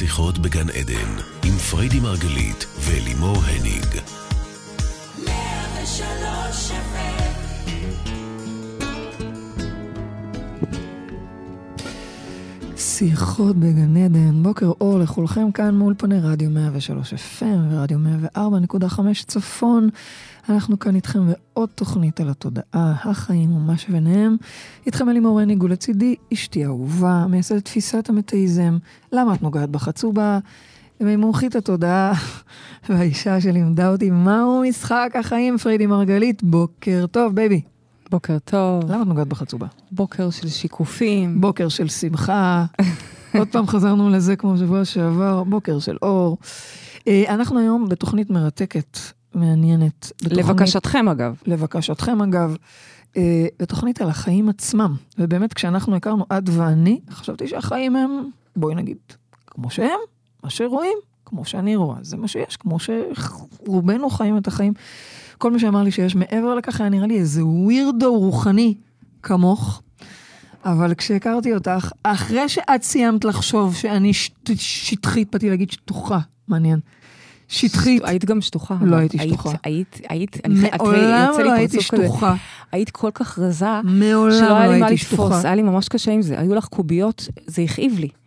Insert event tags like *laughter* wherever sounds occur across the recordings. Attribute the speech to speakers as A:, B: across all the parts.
A: שיחות בגן עדן, עם פריידי מרגלית ולימור הניג.
B: שיחות בגן עדן, בוקר אור לכולכם כאן מאולפני רדיו 103 FM ורדיו 104.5 צפון. אנחנו כאן איתכם בעוד תוכנית על התודעה, החיים ומה שביניהם. איתכם אלי מורניג ולצידי אשתי אהובה, מייסדת תפיסת המתאיזם, למה את נוגעת בחצובה? ממומחית התודעה והאישה שלימדה אותי מהו משחק החיים, פריידי מרגלית. בוקר טוב, baby.
C: בוקר טוב.
B: למה את נוגעת בחצובה?
C: בוקר של שיקופים.
B: בוקר של שמחה. עוד פעם חזרנו לזה כמו שבוע שעבר, בוקר של אור. אה, אנחנו היום בתוכנית מרתקת, מעניינת. בתוכנית,
C: לבקשתכם אגב.
B: לבקשתכם אגב. אה, בתוכנית על החיים עצמם. ובאמת כשאנחנו הכרנו, את ואני, חשבתי שהחיים הם, בואי נגיד, כמו שהם, מה שרואים, כמו שאני רואה, זה מה שיש, כמו שרובנו חיים את החיים. כל מי שאמר לי שיש מעבר לכך היה נראה לי איזה ווירדו רוחני כמוך. אבל כשהכרתי אותך, אחרי שאת סיימת לחשוב שאני ש... שטחית, באתי להגיד שטוחה, מעניין. שטחית.
C: היית גם שטוחה.
B: לא הייתי שטוחה.
C: היית, היית,
B: מעולם לא הייתי שטוחה.
C: היית כל כך רזה,
B: מעולם
C: שלא
B: לא
C: היה לי מה
B: הייתי
C: לתפוס,
B: שטוחה.
C: היה לי ממש קשה עם זה. היו לך קוביות, זה הכאיב לי,
B: לא,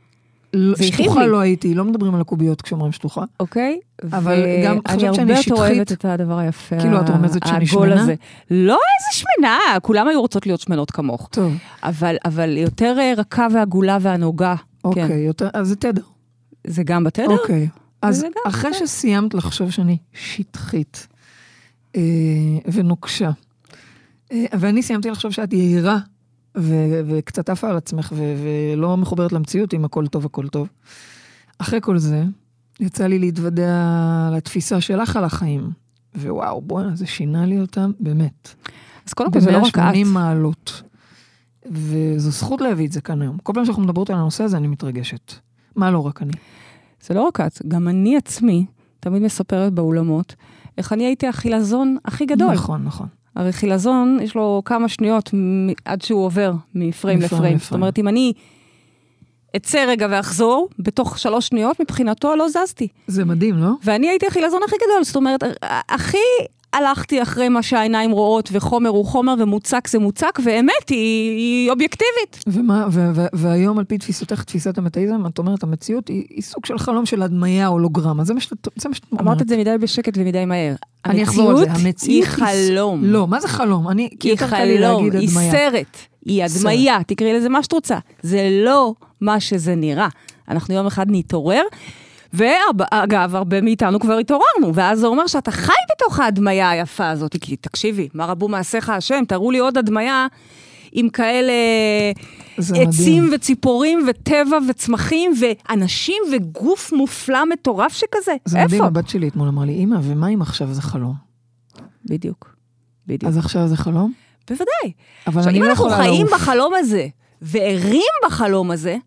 B: שטוחה. לא הייתי, לא מדברים על הקוביות כשאומרים שטוחה.
C: אוקיי?
B: אבל גם חשבת שאני
C: אני הרבה יותר
B: שטחית?
C: אוהבת את הדבר היפה,
B: כאילו, את רומזת שאני שמנה?
C: לא איזה שמנה, כולם היו רוצות להיות שמנות כמוך.
B: טוב,
C: אבל, אבל יותר אה, רכה ועגולה והנוגה.
B: אוקיי,
C: כן.
B: יותר, אז זה תדר.
C: זה גם בסדר?
B: אוקיי. אז אחרי. שסיימת לחשוב שאני שטחית אה, ונוקשה, אה, ואני סיימתי לחשוב שאת יהירה ו- וקצת עפה על עצמך ו- ולא מחוברת למציאות אם הכל טוב, הכל טוב. אחרי כל זה, יצא לי להתוודע לתפיסה שלך על החיים. ווואו, בואנה, זה שינה לי אותם באמת.
C: אז קודם כל זה לא רק את.
B: ב-180 מעלות. וזו זכות להביא את זה כאן היום. כל פעם שאנחנו מדברות על הנושא הזה, אני מתרגשת. מה לא רק אני?
C: זה לא רק את, גם אני עצמי תמיד מספרת באולמות, איך אני הייתי החילזון הכי גדול.
B: נכון, נכון.
C: הרי חילזון, יש לו כמה שניות עד שהוא עובר מפריים לפריים. זאת. אומרת, אם אני אצא רגע ואחזור, בתוך שלוש שניות, מבחינתו לא זזתי.
B: זה מדהים, לא?
C: ואני הייתי החילזון הכי גדול, זאת אומרת, הכי הלכתי אחרי מה שהעיניים רואות, וחומר הוא חומר, ומוצק זה מוצק, ואמת היא, היא אובייקטיבית.
B: ומה, ו- ו- והיום על פי תפיסתך, תפיסת המטאיזם, את אומרת, המציאות היא, היא סוג של חלום של הדמיה הולוגרמה. זה מה שאת אומרת.
C: אמרת את זה מדי בשקט ומדי מהר.
B: אני אחזור על זה.
C: המציאות היא חלום.
B: לא, מה זה חלום? אני, כי
C: היא
B: יותר קל לי להגיד
C: היא
B: הדמיה.
C: סרט, היא הדמיה, תקראי לזה מה שאת רוצה. זה לא מה שזה נראה. אנחנו יום אחד נתעורר, ואגב, הרבה מאיתנו כבר התעוררנו, ואז זה אומר שאתה חי בתוך ההדמיה היפה הזאת, כי תקשיבי, מה רבו מעשיך השם, תראו לי עוד הדמיה עם כאלה
B: זה
C: עצים
B: מדהים.
C: וציפורים וטבע וצמחים ואנשים וגוף מופלא מטורף שכזה.
B: זה
C: איפה?
B: מדהים, הבת שלי אתמול אמרה לי, אמא, ומה אם עכשיו זה חלום?
C: בדיוק, בדיוק.
B: אז עכשיו זה חלום?
C: בוודאי.
B: אבל
C: עכשיו,
B: אני
C: אם
B: לא
C: אנחנו
B: יכולה
C: חיים
B: לעוף.
C: בחלום הזה, וערים בחלום הזה,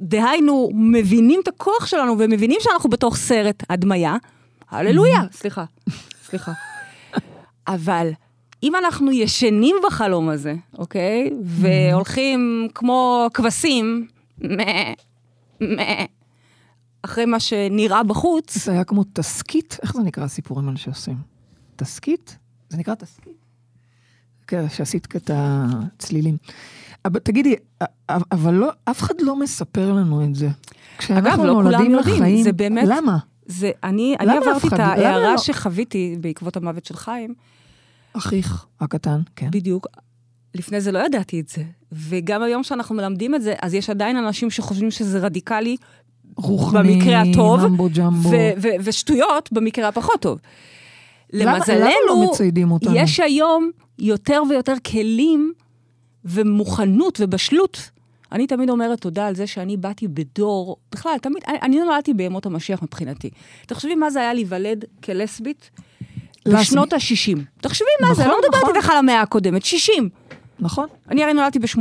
C: דהיינו, מבינים את הכוח שלנו ומבינים שאנחנו בתוך סרט הדמיה, הללויה, *laughs* סליחה, סליחה. אבל אם אנחנו ישנים בחלום הזה, אוקיי? והולכים כמו כבשים, אחרי מה שנראה בחוץ,
B: זה היה כמו תסכית, איך זה נקרא הסיפורים האלה שעושים? תסכית? זה נקרא תסכית? כן, שעשית את הצלילים. אבל תגידי, אבל לא, אף אחד לא מספר לנו את זה. כשאנחנו
C: לא כולם יודעים,
B: לחיים,
C: זה באמת-
B: למה?
C: זה, אני,
B: למה
C: אני עברתי את
B: למה
C: ההערה
B: לא?
C: שחוויתי בעקבות המוות של חיים,
B: אחיך הקטן, כן.
C: בדיוק. לפני זה לא ידעתי את זה. וגם היום שאנחנו מלמדים את זה, אז יש עדיין אנשים שחושבים שזה רדיקלי,
B: רוחני,
C: במקרה הטוב,
B: ממבו ג'מבו.
C: ושטויות במקרה הפחות טוב.
B: למה- למה
C: למזלנו,
B: לא מציידים אותנו?
C: יש היום יותר ויותר כלים ומוכנות ובשלות. אני תמיד אומרת תודה על זה שאני באתי בדור, בכלל, תמיד, אני, אני נולדתי בימות המשיח מבחינתי. תחשבי מה זה היה להיוולד כלסבית
B: לסבית.
C: בשנות ה-60. תחשבי מה זה,
B: נכון,
C: לא מדברת
B: נכון.
C: איתך על המאה הקודמת, 60.
B: נכון?
C: אני הרי נולדתי ב-80.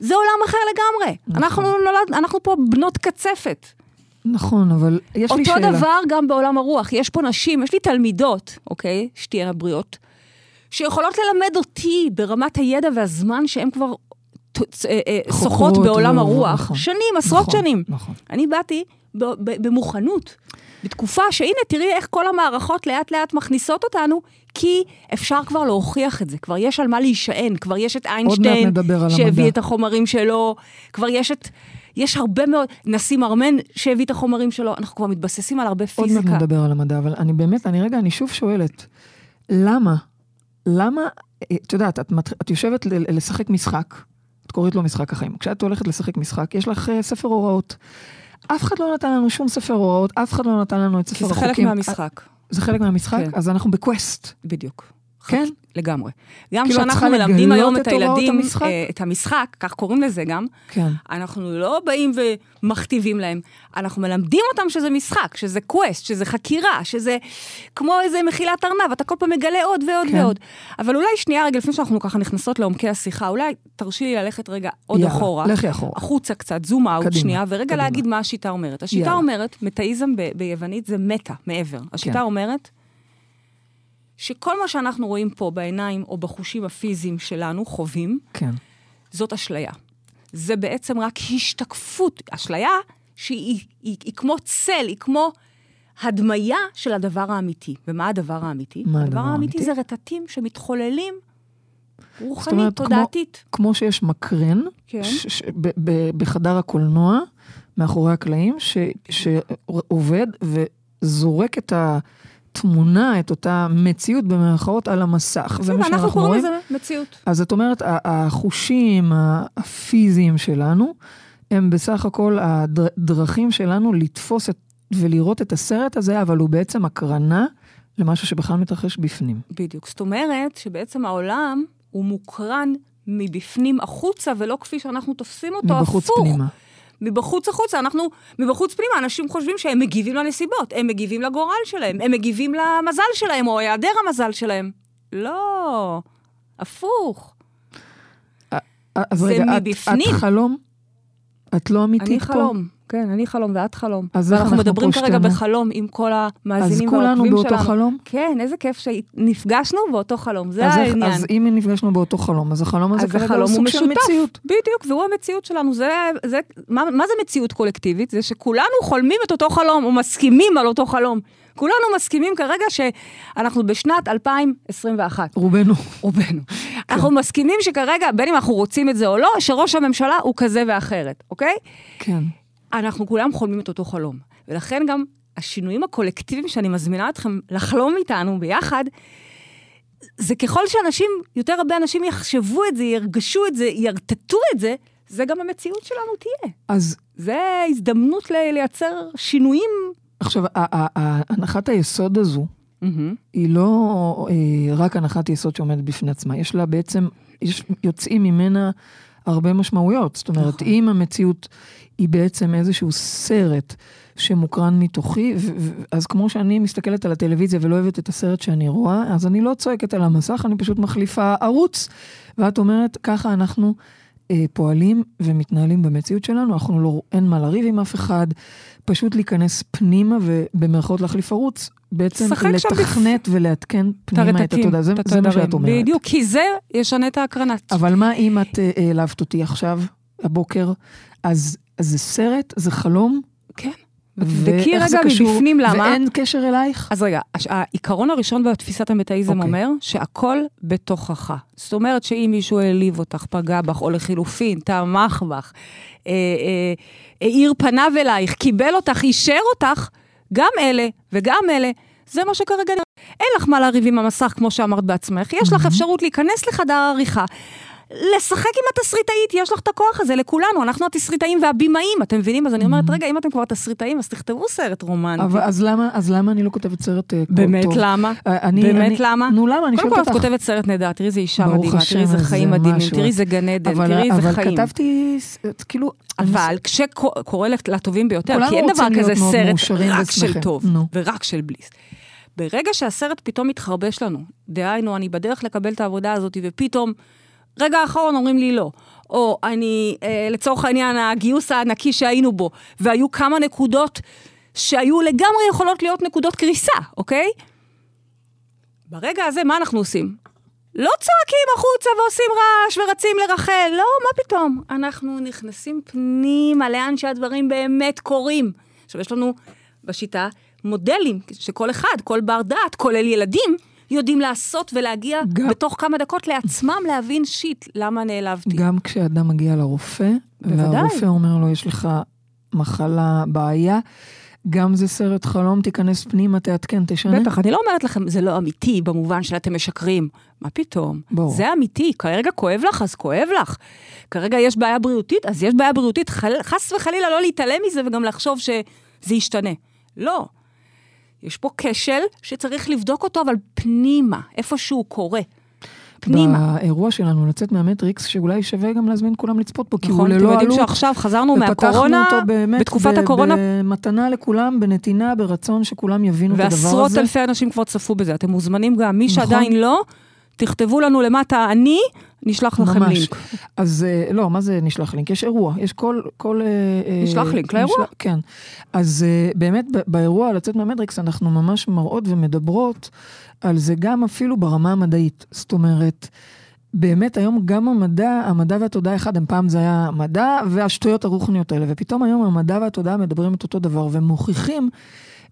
C: זה עולם אחר לגמרי.
B: נכון.
C: אנחנו, נולד, אנחנו פה בנות קצפת.
B: נכון, אבל יש לי
C: אותו
B: שאלה.
C: דבר גם בעולם הרוח. יש פה נשים, יש לי תלמידות, אוקיי? שתהיינה בריאות, שיכולות ללמד אותי ברמת הידע והזמן שהן כבר ת- אה, אה, שוחות בעולם
B: ו-
C: הרוח.
B: נכון.
C: שנים, עשרות
B: נכון,
C: שנים.
B: נכון.
C: אני באתי במוכנות. בתקופה שהנה, תראי איך כל המערכות לאט לאט מכניסות אותנו, כי אפשר כבר להוכיח את זה, כבר יש על מה להישען, כבר יש את איינשטיין, שהביא. את החומרים שלו, כבר יש את... יש הרבה מאוד, נשיא מרמן שהביא את החומרים שלו, אנחנו כבר מתבססים על הרבה
B: עוד
C: פיזיקה.
B: מעט נדבר על המדע, אבל אני באמת, אני רגע, אני שוב שואלת, למה, למה, אה, את יודעת, את, מת- את יושבת ל- לשחק משחק, את קוראת לו משחק החיים. כשאת הולכת לשחק משחק, יש לך אה, ספר הוראות. אף אחד לא נתן לנו שום ספר הוראות, אף אחד לא נתן לנו את
C: כי
B: ספר
C: זה
B: החוקים.
C: חלק מהמשחק,
B: זה חלק מהמשחק?
C: כן.
B: אז אנחנו ב quest.
C: בדיוק.
B: כן?
C: לגמרי. גם
B: כאילו,
C: כשאנחנו
B: צריכה
C: מלמדים היום
B: את
C: את הילדים,
B: המשחק?
C: אה, את המשחק, כך קוראים לזה גם,
B: כן.
C: אנחנו לא באים ומכתיבים להם, אנחנו מלמדים אותם שזה משחק, שזה quest, שזה חקירה, שזה כמו איזה מחילת ארנב, אתה כל פעם מגלה עוד ועוד
B: כן.
C: ועוד. אבל אולי שנייה רגע, לפני שאנחנו ככה נכנסות לעומקי השיחה, אולי תרשי לי ללכת רגע עוד
B: יאללה,
C: אחורה.
B: לכי אחורה.
C: החוצה קצת, zoom
B: out
C: שנייה, ורגע
B: קדימה.
C: להגיד מה השיטה אומרת. השיטה
B: יאללה.
C: אומרת, מטאיזם ב- ביוונית זה מטה, מעבר. השיטה
B: כן.
C: אומרת, שכל מה שאנחנו רואים פה בעיניים או בחושים הפיזיים שלנו, חווים,
B: כן.
C: זאת אשליה. זה בעצם רק השתקפות, אשליה שהיא היא, היא כמו צל, היא כמו הדמיה של הדבר האמיתי. ומה הדבר האמיתי?
B: מה
C: הדבר
B: הדבר
C: האמיתי
B: האמיתי?
C: זה רטטים שמתחוללים רוחנית,
B: אומרת, כמו-
C: תודעתית.
B: כמו שיש מקרן,
C: כן.
B: ש- ש- ב- ב- בחדר הקולנוע, מאחורי הקלעים, ש- שעובד וזורק את התמונה, את אותה מציאות במרכאות על המסך. זה מה
C: בסדר, אנחנו
B: שאנחנו
C: קוראים. לזה מציאות.
B: אז את אומרת, החושים הפיזיים שלנו, הם בסך הכל הדרכים שלנו לתפוס את, ולראות את הסרט הזה, אבל הוא בעצם הקרנה למשהו שבכלל מתרחש בפנים.
C: בדיוק. זאת אומרת שבעצם העולם הוא מוקרן מבפנים החוצה, ולא כפי שאנחנו תופסים אותו,
B: מבחוץ
C: הפוך.
B: פנימה.
C: מבחוץ החוצה, אנחנו, מבחוץ פנימה, אנשים חושבים שהם מגיבים לנסיבות, הם מגיבים לגורל שלהם, הם מגיבים למזל שלהם, או היעדר המזל שלהם. לא, הפוך.
B: אז
C: זה
B: רגע, את. את חלום? את לא אמיתית
C: אני
B: פה?
C: חלום, כן, אני חלום ואת חלום.
B: אז איך אנחנו
C: מדברים
B: פה
C: כרגע
B: שתינו?
C: בחלום עם כל
B: אז
C: המאזינים
B: כולנו
C: והעוקבים
B: באותו
C: שלנו.
B: חלום?
C: כן, איזה כיף שנפגשנו באותו חלום, זה
B: אז, איך,
C: העניין.
B: אז אם נפגשנו באותו חלום, אז החלום הזה
C: אז
B: כרגע
C: החלום
B: הוא סוג של. מציאות.
C: בדיוק, והוא המציאות שלנו. זה, זה, מה, מה זה מציאות קולקטיבית? זה שכולנו חולמים את אותו חלום, או מסכימים על אותו חלום. כולנו מסכימים כרגע שאנחנו בשנת 2021,
B: רובנו.
C: רובנו. אנחנו מסכימים שכרגע, בין אם אנחנו רוצים את זה או לא, שראש הממשלה הוא כזה ואחרת, אוקיי?
B: כן.
C: אנחנו כולם חולמים את אותו חלום. ולכן גם השינויים הקולקטיביים שאני מזמינה אתכם לחלום איתנו ביחד, זה ככל שאנשים, יותר הרבה אנשים יחשבו את זה, ירגשו את זה, ירטטו את זה, זה גם המציאות שלנו תהיה.
B: אז
C: זה הזדמנות לייצר שינויים.
B: עכשיו, הנחת היסוד הזו, היא לא אה, רק הנחת יסוד שעומדת בפני עצמה, יש לה בעצם, יש, יוצאים ממנה הרבה משמעויות. זאת אומרת,
C: נכון.
B: אם המציאות היא בעצם איזשהו סרט שמוקרן מתוכי, ו- ו- אז כמו שאני מסתכלת על הטלוויזיה ולא אוהבת את הסרט שאני רואה, אז אני לא צועקת על המסך, אני פשוט מחליפה ערוץ. ואת אומרת, ככה אנחנו... אה, פועלים ומתנהלים במציאות שלנו, אנחנו לא, אין מה לריב עם אף אחד, פשוט להיכנס פנימה ובמרכאות להחליף ערוץ, בעצם לתכנת ולעדכן פנימה את התודעה, זה, זה מה. שאת אומרת.
C: בדיוק, כי זה ישנה את ההקרנת.
B: אבל מה אם את אה, העלבת אותי עכשיו, הבוקר, אז, אז זה סרט, זה חלום,
C: כן.
B: ואיך
C: רגע
B: קשור,
C: מבפנים למה.
B: ואין קשר אלייך?
C: אז רגע, העיקרון הראשון בתפיסת המטאיזם
B: אוקיי.
C: אומר שהכל בתוכך. זאת אומרת שאם מישהו העליב אותך, פגע בך, או לחילופין, תמך בך, אה, אה, האיר פניו אלייך, קיבל אותך, אישר אותך, גם אלה וגם אלה, זה מה שכרגע נראה. אין לך מה לריב עם המסך, כמו שאמרת בעצמך, יש לך אפשרות להיכנס לחדר העריכה. לשחק עם התסריטאית, יש לך את הכוח הזה לכולנו, אנחנו התסריטאים והבימאים, אתם מבינים? אז אני אומרת, רגע, אם אתם כבר תסריטאים, אז תכתבו סרט רומנטי.
B: אבל, אז, למה, אז למה אני לא כותבת סרט אה,
C: באמת
B: טוב?
C: למה?
B: אה, אני,
C: באמת
B: אני,
C: למה?
B: נו למה? אני
C: קודם
B: שואלת
C: כל את
B: אותך.
C: כותבת סרט נהדר, תראי איזה אישה מדהימה, תראי איזה
B: זה
C: חיים מדהימים. תראי איזה גן עדן,
B: אבל,
C: תראי איזה
B: אבל
C: חיים.
B: כתבתי, ס- כאילו...
C: אבל כשקורה לטובים ביותר, כי אין דבר כזה סרט רק של. טוב. ורק של בליס. ברגע שהסרט פתאום מתחרבש לנו, דהיינו, אני בדרך לקבל את העבודה הזאת, ופתאום, רגע האחרון אומרים לי לא. או אני, אה, לצורך העניין, הגיוס הענקי שהיינו בו, והיו כמה נקודות שהיו לגמרי יכולות להיות נקודות קריסה, אוקיי? ברגע הזה, מה אנחנו עושים? לא צועקים החוצה ועושים רעש ורצים לרחל, לא, מה פתאום? אנחנו נכנסים פנימה לאן שהדברים באמת קורים. עכשיו, יש לנו בשיטה מודלים, שכל אחד, כל בר דעת, כולל ילדים, יודעים לעשות ולהגיע
B: גם-
C: בתוך כמה דקות לעצמם להבין שיט, למה נעלבתי.
B: גם כשאדם מגיע לרופא,
C: בוודאי.
B: והרופא אומר לו, יש לך מחלה, בעיה, גם זה סרט חלום, תיכנס פנימה, תעדכן, תשנה.
C: בטח, אני לא אומרת לכם, זה לא אמיתי במובן שאתם משקרים. מה פתאום?
B: ברור.
C: זה אמיתי, כרגע כואב לך, אז כואב לך. כרגע יש בעיה בריאותית, אז יש בעיה בריאותית. חל... חס וחלילה לא להתעלם מזה וגם לחשוב שזה ישתנה. לא. יש פה כשל שצריך לבדוק אותו, אבל פנימה, איפה שהוא קורה. פנימה.
B: באירוע שלנו, לצאת מהמטריקס, שאולי שווה גם להזמין כולם לצפות בו, כי הוא
C: נכון, אתם
B: ללא
C: יודעים
B: עלות.
C: שעכשיו חזרנו מהקורונה,
B: אותו באמת
C: בתקופת
B: ב-
C: הקורונה,
B: במתנה לכולם, בנתינה, ברצון שכולם יבינו את הדבר הזה.
C: ועשרות אלפי אנשים כבר צפו בזה. אתם מוזמנים גם, מי
B: נכון.
C: שעדיין לא, תכתבו לנו למטה, אני, נשלח לכם
B: ממש.
C: לינק.
B: אז אה, לא, מה זה נשלח לינק? יש אירוע, יש כל... כל אה, אה,
C: נשלח לינק לאירוע.
B: נשלח- כן. אז אה, באמת, באירוע לצאת מהמטריקס, אנחנו ממש מראות ומדברות על זה גם אפילו ברמה המדעית. זאת אומרת, באמת היום גם המדע, המדע והתודעה אחד, הם פעם זה היה המדע והשטויות הרוחניות האלה, ופתאום היום המדע והתודעה מדברים את אותו דבר, ומוכיחים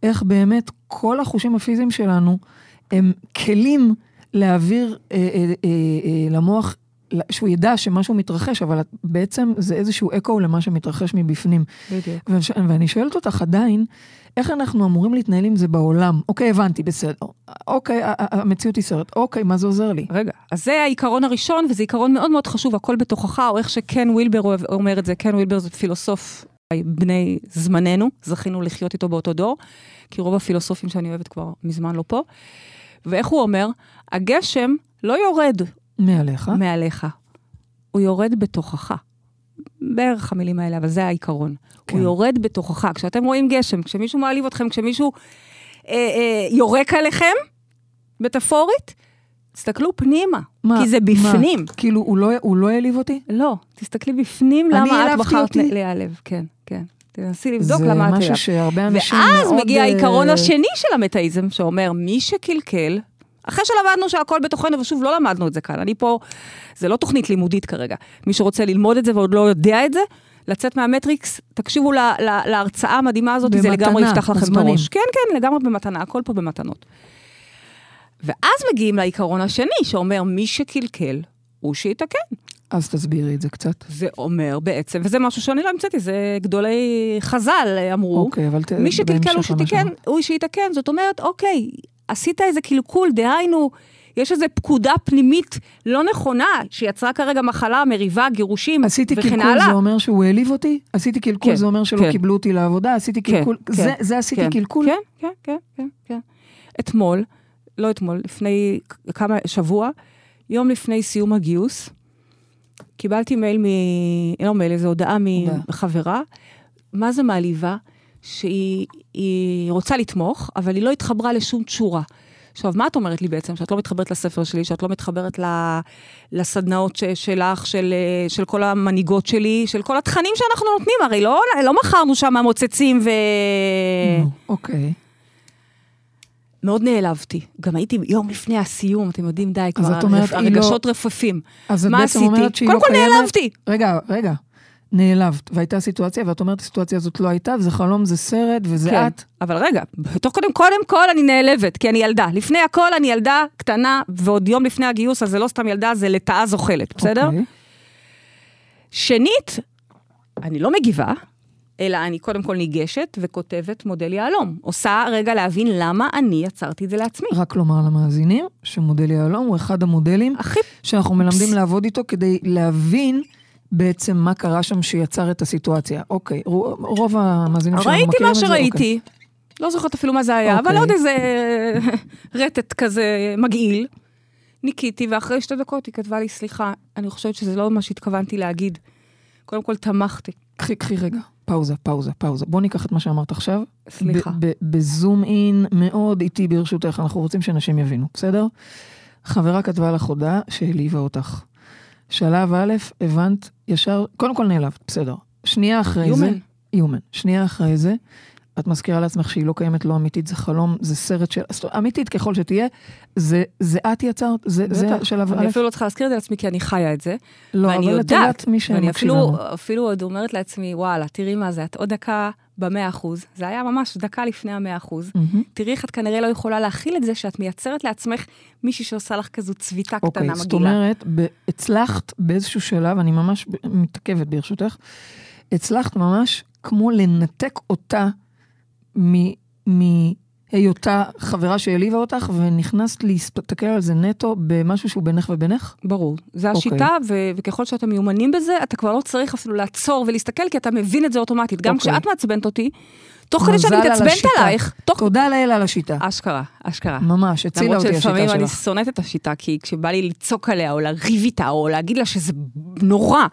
B: איך באמת כל החושים הפיזיים שלנו הם כלים להעביר אה, אה, אה, אה, למוח, שהוא ידע שמשהו מתרחש, אבל בעצם זה איזשהו אקו למה שמתרחש מבפנים.
C: בדיוק.
B: ואש- ואני שואלת אותך עדיין, איך אנחנו אמורים להתנהל עם זה בעולם? אוקיי, הבנתי, בסדר. אוקיי, המציאות היא סרט. אוקיי, מה זה עוזר לי?
C: רגע, אז זה העיקרון הראשון, וזה עיקרון מאוד מאוד חשוב, הכל בתוכך, או איך שקן ווילבר אומר את זה, קן ווילבר זה פילוסוף בני זמננו, זכינו לחיות איתו באותו דור, כי רוב הפילוסופים שאני אוהבת כבר מזמן לא פה. ואיך הוא אומר? הגשם לא יורד
B: מעליך.
C: מעליך, הוא יורד בתוכך. בערך המילים האלה, אבל זה העיקרון.
B: כן.
C: הוא יורד בתוכך. כשאתם רואים גשם, כשמישהו מעליב אתכם, כשמישהו אה, אה, יורק עליכם, מטאפורית, תסתכלו פנימה,
B: מה-
C: כי זה בפנים.
B: מה, כאילו, הוא לא- הוא לא העליב אותי?
C: לא, תסתכלי בפנים למה את בחרת? להיעלב. כן, כן. תנסי לבדוק
B: זה
C: למה את
B: משהו
C: העלבת.
B: שהרבה אנשים
C: ואז
B: מאוד,
C: מגיע
B: אה,
C: העיקרון השני של המטאיזם, שאומר, מי שקלקל, אחרי שלמדנו שהכל בתוכנו, ושוב, לא למדנו את זה כאן, אני פה, זה לא תוכנית לימודית כרגע. מי שרוצה ללמוד את זה ועוד לא יודע את זה, לצאת מהמטריקס, תקשיבו ל- ל- להרצאה המדהימה הזאת, זה
B: במתנה,
C: לגמרי יפתח לכם את. הראש. כן, כן, לגמרי במתנה, הכל פה במתנות. ואז מגיעים לעיקרון השני, שאומר, מי שקלקל, הוא שיתקן.
B: אז תסבירי את זה קצת.
C: זה אומר בעצם, וזה משהו שאני לא המצאתי, זה גדולי חז"ל אמרו,
B: אוקיי, אבל ת-
C: מי שקלקל הוא שתיקן. הוא שיתקן. זאת אומרת, אוקיי, עשית איזה קלקול, דהיינו, יש איזו פקודה פנימית לא נכונה, שיצרה כרגע מחלה, מריבה, גירושים,
B: עשיתי
C: וכן
B: קלקול,
C: הלאה.
B: זה אומר שהוא העליב אותי? עשיתי קלקול,
C: כן,
B: זה אומר שלא
C: כן.
B: קיבלו אותי לעבודה? עשיתי
C: כן,
B: קלקול,
C: כן,
B: זה- זה עשיתי
C: כן,
B: קלקול?
C: כן, כן, כן, כן, כן. אתמול, לא אתמול, לפני כמה, שבוע, יום לפני סיום הגיוס, קיבלתי מייל מ... לא מייל, איזו הודעה. מחברה, מה זה מעליבה? שהיא היא רוצה לתמוך, אבל היא לא התחברה לשום תשורה. עכשיו, מה את אומרת לי בעצם? שאת לא מתחברת לספר שלי, שאת לא מתחברת ל... לסדנאות ש... שלך, של... אה, של כל המנהיגות שלי, של כל התכנים שאנחנו נותנים, הרי לא, לא מכרנו שם מוצצים ו...
B: אוקיי.
C: מאוד נעלבתי. גם הייתי יום לפני הסיום, אתם יודעים, די, כבר
B: את אומרת, היא
C: הרגשות רפפים.
B: אז את
C: מה
B: בעצם? אומרת שהיא
C: קודם
B: לא
C: כל
B: קיימת?
C: נעלבתי.
B: רגע, רגע. נעלבת, והייתה סיטואציה, ואת אומרת, הסיטואציה הזאת לא הייתה, וזה חלום, זה סרט, וזה
C: כן,
B: את.
C: אבל רגע, תוך קודם, קודם כל אני נעלבת, כי אני ילדה. לפני הכל אני ילדה קטנה, ועוד יום לפני הגיוס, אז זה לא סתם ילדה, זה לטאה זוחלת, בסדר?
B: אוקיי.
C: שנית, אני לא מגיבה, אלא אני קודם כל ניגשת וכותבת מודל יהלום. עושה רגע להבין למה אני יצרתי את זה לעצמי.
B: רק לומר למאזינים, שמודל יהלום הוא אחד המודלים
C: הכי
B: שאנחנו מלמדים לעבוד איתו כדי להבין בעצם מה קרה שם שיצר את הסיטואציה. אוקיי, רו- רוב המאזינים שלנו
C: ראיתי
B: מכירים
C: מה
B: את זה.
C: שראיתי, לא זוכרת אפילו מה זה היה, אבל
B: אוקיי.
C: עוד איזה רטט כזה מגעיל. ניקיתי, ואחרי שתי דקות היא כתבה לי, סליחה, אני חושבת שזה לא מה שהתכוונתי להגיד. קודם כל תמכתי.
B: קחי, קחי רגע, פאוזה, פאוזה, פאוזה. בוא ניקח את מה שאמרת עכשיו.
C: סליחה.
B: בזום אין מאוד איטי ברשותך, אנחנו רוצים שאנשים יבינו, בסדר? חברה כתבה לך הודעה שהעליבה אותך. שלב א', הבנת ישר, קודם כל נעלבת, בסדר. שנייה אחרי זה,
C: Human.
B: יומן. שנייה אחרי זה, את מזכירה לעצמך שהיא לא קיימת, לא אמיתית, זה חלום, זה סרט של... זאת אמיתית ככל שתהיה, זה, זה את יצרת, זה, זה. שלב א',
C: אני אפילו לא צריכה להזכיר את זה לעצמי, כי אני חיה את זה.
B: לא,
C: ואני
B: אבל את
C: יודעת,
B: יודעת מי
C: ואני
B: שמקשיב
C: אפילו,
B: לנו.
C: אפילו עוד אומרת לעצמי, וואלה, תראי מה זה, את עוד דקה במאה אחוז, זה היה ממש דקה לפני המאה אחוז.
B: מהמם.
C: תראי איך את כנראה לא יכולה להכיל את זה שאת מייצרת לעצמך מישהי שעושה לך כזו צביטה
B: אוקיי,
C: קטנה
B: זאת
C: מגעילה.
B: אומרת, ב- הצלחת באיזשהו שלב, אני ממש מתעכבת ברשותך, הצלחת ממש כמו לנתק אותה מהיותה חברה שהעליבה אותך, ונכנסת להסתכל על זה נטו במשהו שהוא בינך ובינך?
C: ברור, זה
B: אוקיי.
C: השיטה, ו- וככל שאתם מיומנים בזה, אתה כבר לא צריך אפילו לעצור ולהסתכל, כי אתה מבין את זה אוטומטית. גם
B: אוקיי.
C: כשאת מעצבנת אותי, תוך כדי שאני מתעצבנת. עלייך, תוך...
B: תודה לאל על השיטה.
C: אשכרה, אשכרה.
B: ממש, הצילה
C: למרות
B: אותי השיטה
C: שלפעמים אני
B: שלך.
C: שונאת את השיטה, כי כשבא לי לצעוק עליה, או לריב איתה, או להגיד לה שזה נורא,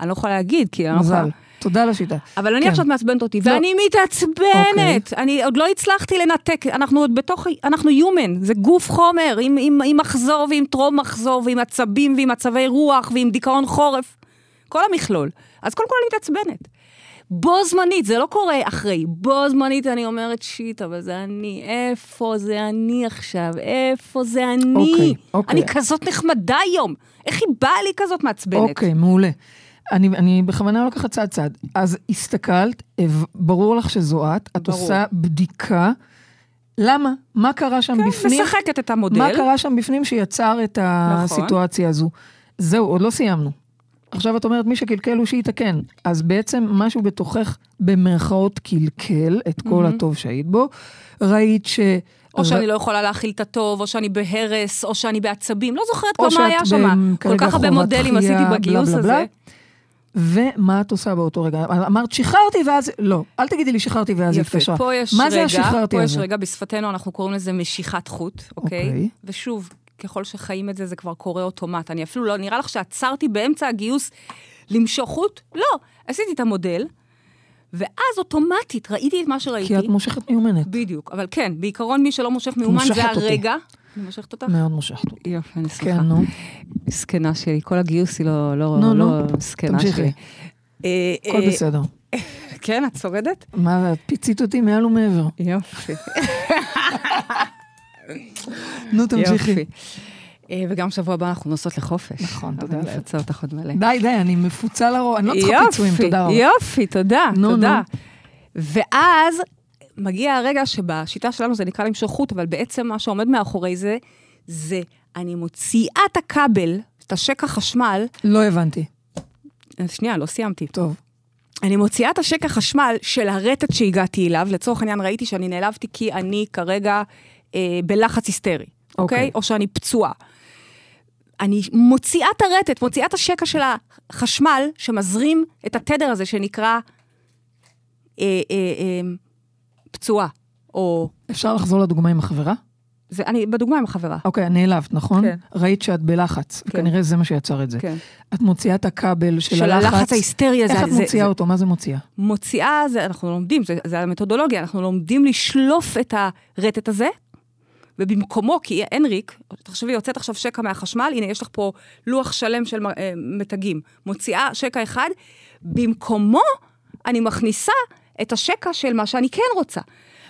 C: אני לא יכולה להגיד, כי אני לא יכולה...
B: תודה על השיטה.
C: אבל נניח
B: כן.
C: שאת מעצבנת אותי,
B: לא.
C: ואני מתעצבנת. אני עוד לא הצלחתי לנתק, אנחנו עוד בתוך, אנחנו human, זה גוף חומר, עם מחזור ועם טרום מחזור, ועם עצבים ועם מצבי רוח ועם דיכאון חורף. כל המכלול. אז קודם כל אני מתעצבנת. בו זמנית, זה לא קורה אחרי, בו זמנית אני אומרת שיט, אבל זה אני, איפה זה אני עכשיו, איפה זה אני?
B: אוקיי, אוקיי.
C: אני כזאת נחמדה היום, איך היא באה לי כזאת מעצבנת?
B: אוקיי, מעולה. אני, אני בכוונה לוקחת צעד צעד. אז הסתכלת, ברור לך שזו את, את
C: ברור.
B: עושה בדיקה. למה? מה קרה שם בפנים?
C: משחקת את המודל.
B: מה קרה שם בפנים שיצר את
C: נכון.
B: הסיטואציה הזו? זהו, עוד לא סיימנו. עכשיו את אומרת, מי שקלקל הוא שיתקן. אז בעצם משהו בתוכך, במרכאות, קלקל את כל
C: מהמם.
B: הטוב שהיית בו. ראית ש...
C: או שאני לא יכולה להכיל את הטוב, או שאני בהרס, או שאני בעצבים, לא זוכרת כבר מה היה שם. כל כך הרבה מודלים עשיתי בגיוס
B: בלה, בלה.
C: הזה.
B: ומה את עושה באותו רגע? אמרת, שחררתי ואז... לא, אל תגידי לי שחררתי ואז היא
C: יפה,
B: התקשרה.
C: פה יש
B: מה
C: רגע,
B: זה השחררתי
C: פה יש
B: הזה?
C: רגע, בשפתנו אנחנו קוראים לזה משיכת חוט, אוקיי?
B: אוקיי.
C: ושוב, ככל שחיים את זה, זה כבר קורה אוטומט. אני אפילו לא, נראה לך שעצרתי באמצע הגיוס למשוך חוט? לא, עשיתי את המודל, ואז אוטומטית ראיתי את מה שראיתי.
B: כי את מושכת מיומנת.
C: בדיוק, אבל כן, בעיקרון מי שלא מושך
B: מושכת
C: זה
B: אותי.
C: אני מושכת אותך?
B: מאוד מושכת אותי.
C: יופי, אני שמחה.
B: כן, נו.
C: זקנה שלי, כל הגיוס היא לא, לא,
B: נו,
C: לא
B: נו,
C: זקנה. שלי. אה,
B: הכל
C: אה,
B: בסדר. *laughs*
C: כן, את שורדת?
B: מה, את פיצית אותי מעל ומעבר.
C: יופי. *laughs*
B: נו, תמשיכי.
C: אה, וגם שבוע הבא אנחנו נוסעות לחופש.
B: נכון, תודה
C: אני. אפצה אותך עוד מלא.
B: די, די, אני מפוצה לרוב, אני לא צריכה פיצויים, תודה רבה.
C: יופי, תודה, תודה. ואז מגיע הרגע שבשיטה שלנו זה נקרא למשוך חוט, אבל בעצם מה שעומד מאחורי זה, זה אני מוציאה את הכבל, את השקע חשמל,
B: לא הבנתי.
C: שנייה, לא סיימתי.
B: טוב.
C: אני מוציאה את השקע חשמל של הרטט שהגעתי אליו, לצורך העניין ראיתי שאני נעלבתי כי אני כרגע אה, בלחץ היסטרי, אוקיי?
B: אוקיי.
C: או שאני פצועה. אני מוציאה את הרטט, מוציאה את השקע של החשמל שמזרים את התדר הזה שנקרא אה, אה, אה, פצועה, או...
B: אפשר לחזור לדוגמה עם החברה?
C: זה, אני בדוגמה עם החברה.
B: אוקיי, נעלבת, נכון?
C: כן.
B: ראית שאת בלחץ,
C: כן.
B: כנראה זה מה שיצר את זה.
C: כן.
B: את מוציאה את הכבל של
C: של
B: הלחץ.
C: הלחץ ההיסטרי הזה.
B: איך את
C: זה-
B: מוציאה
C: זה-
B: אותו? מה זה מוציאה?
C: מוציאה, זה, אנחנו לומדים, זה, זה המתודולוגיה, אנחנו לומדים לשלוף את הרטט הזה, ובמקומו, כי אין ריק, תחשבי, יוצאת עכשיו שקע מהחשמל, הנה, יש לך פה לוח שלם של אה, מתגים. מוציאה שקע אחד, במקומו אני מכניסה את השקע של מה שאני כן רוצה.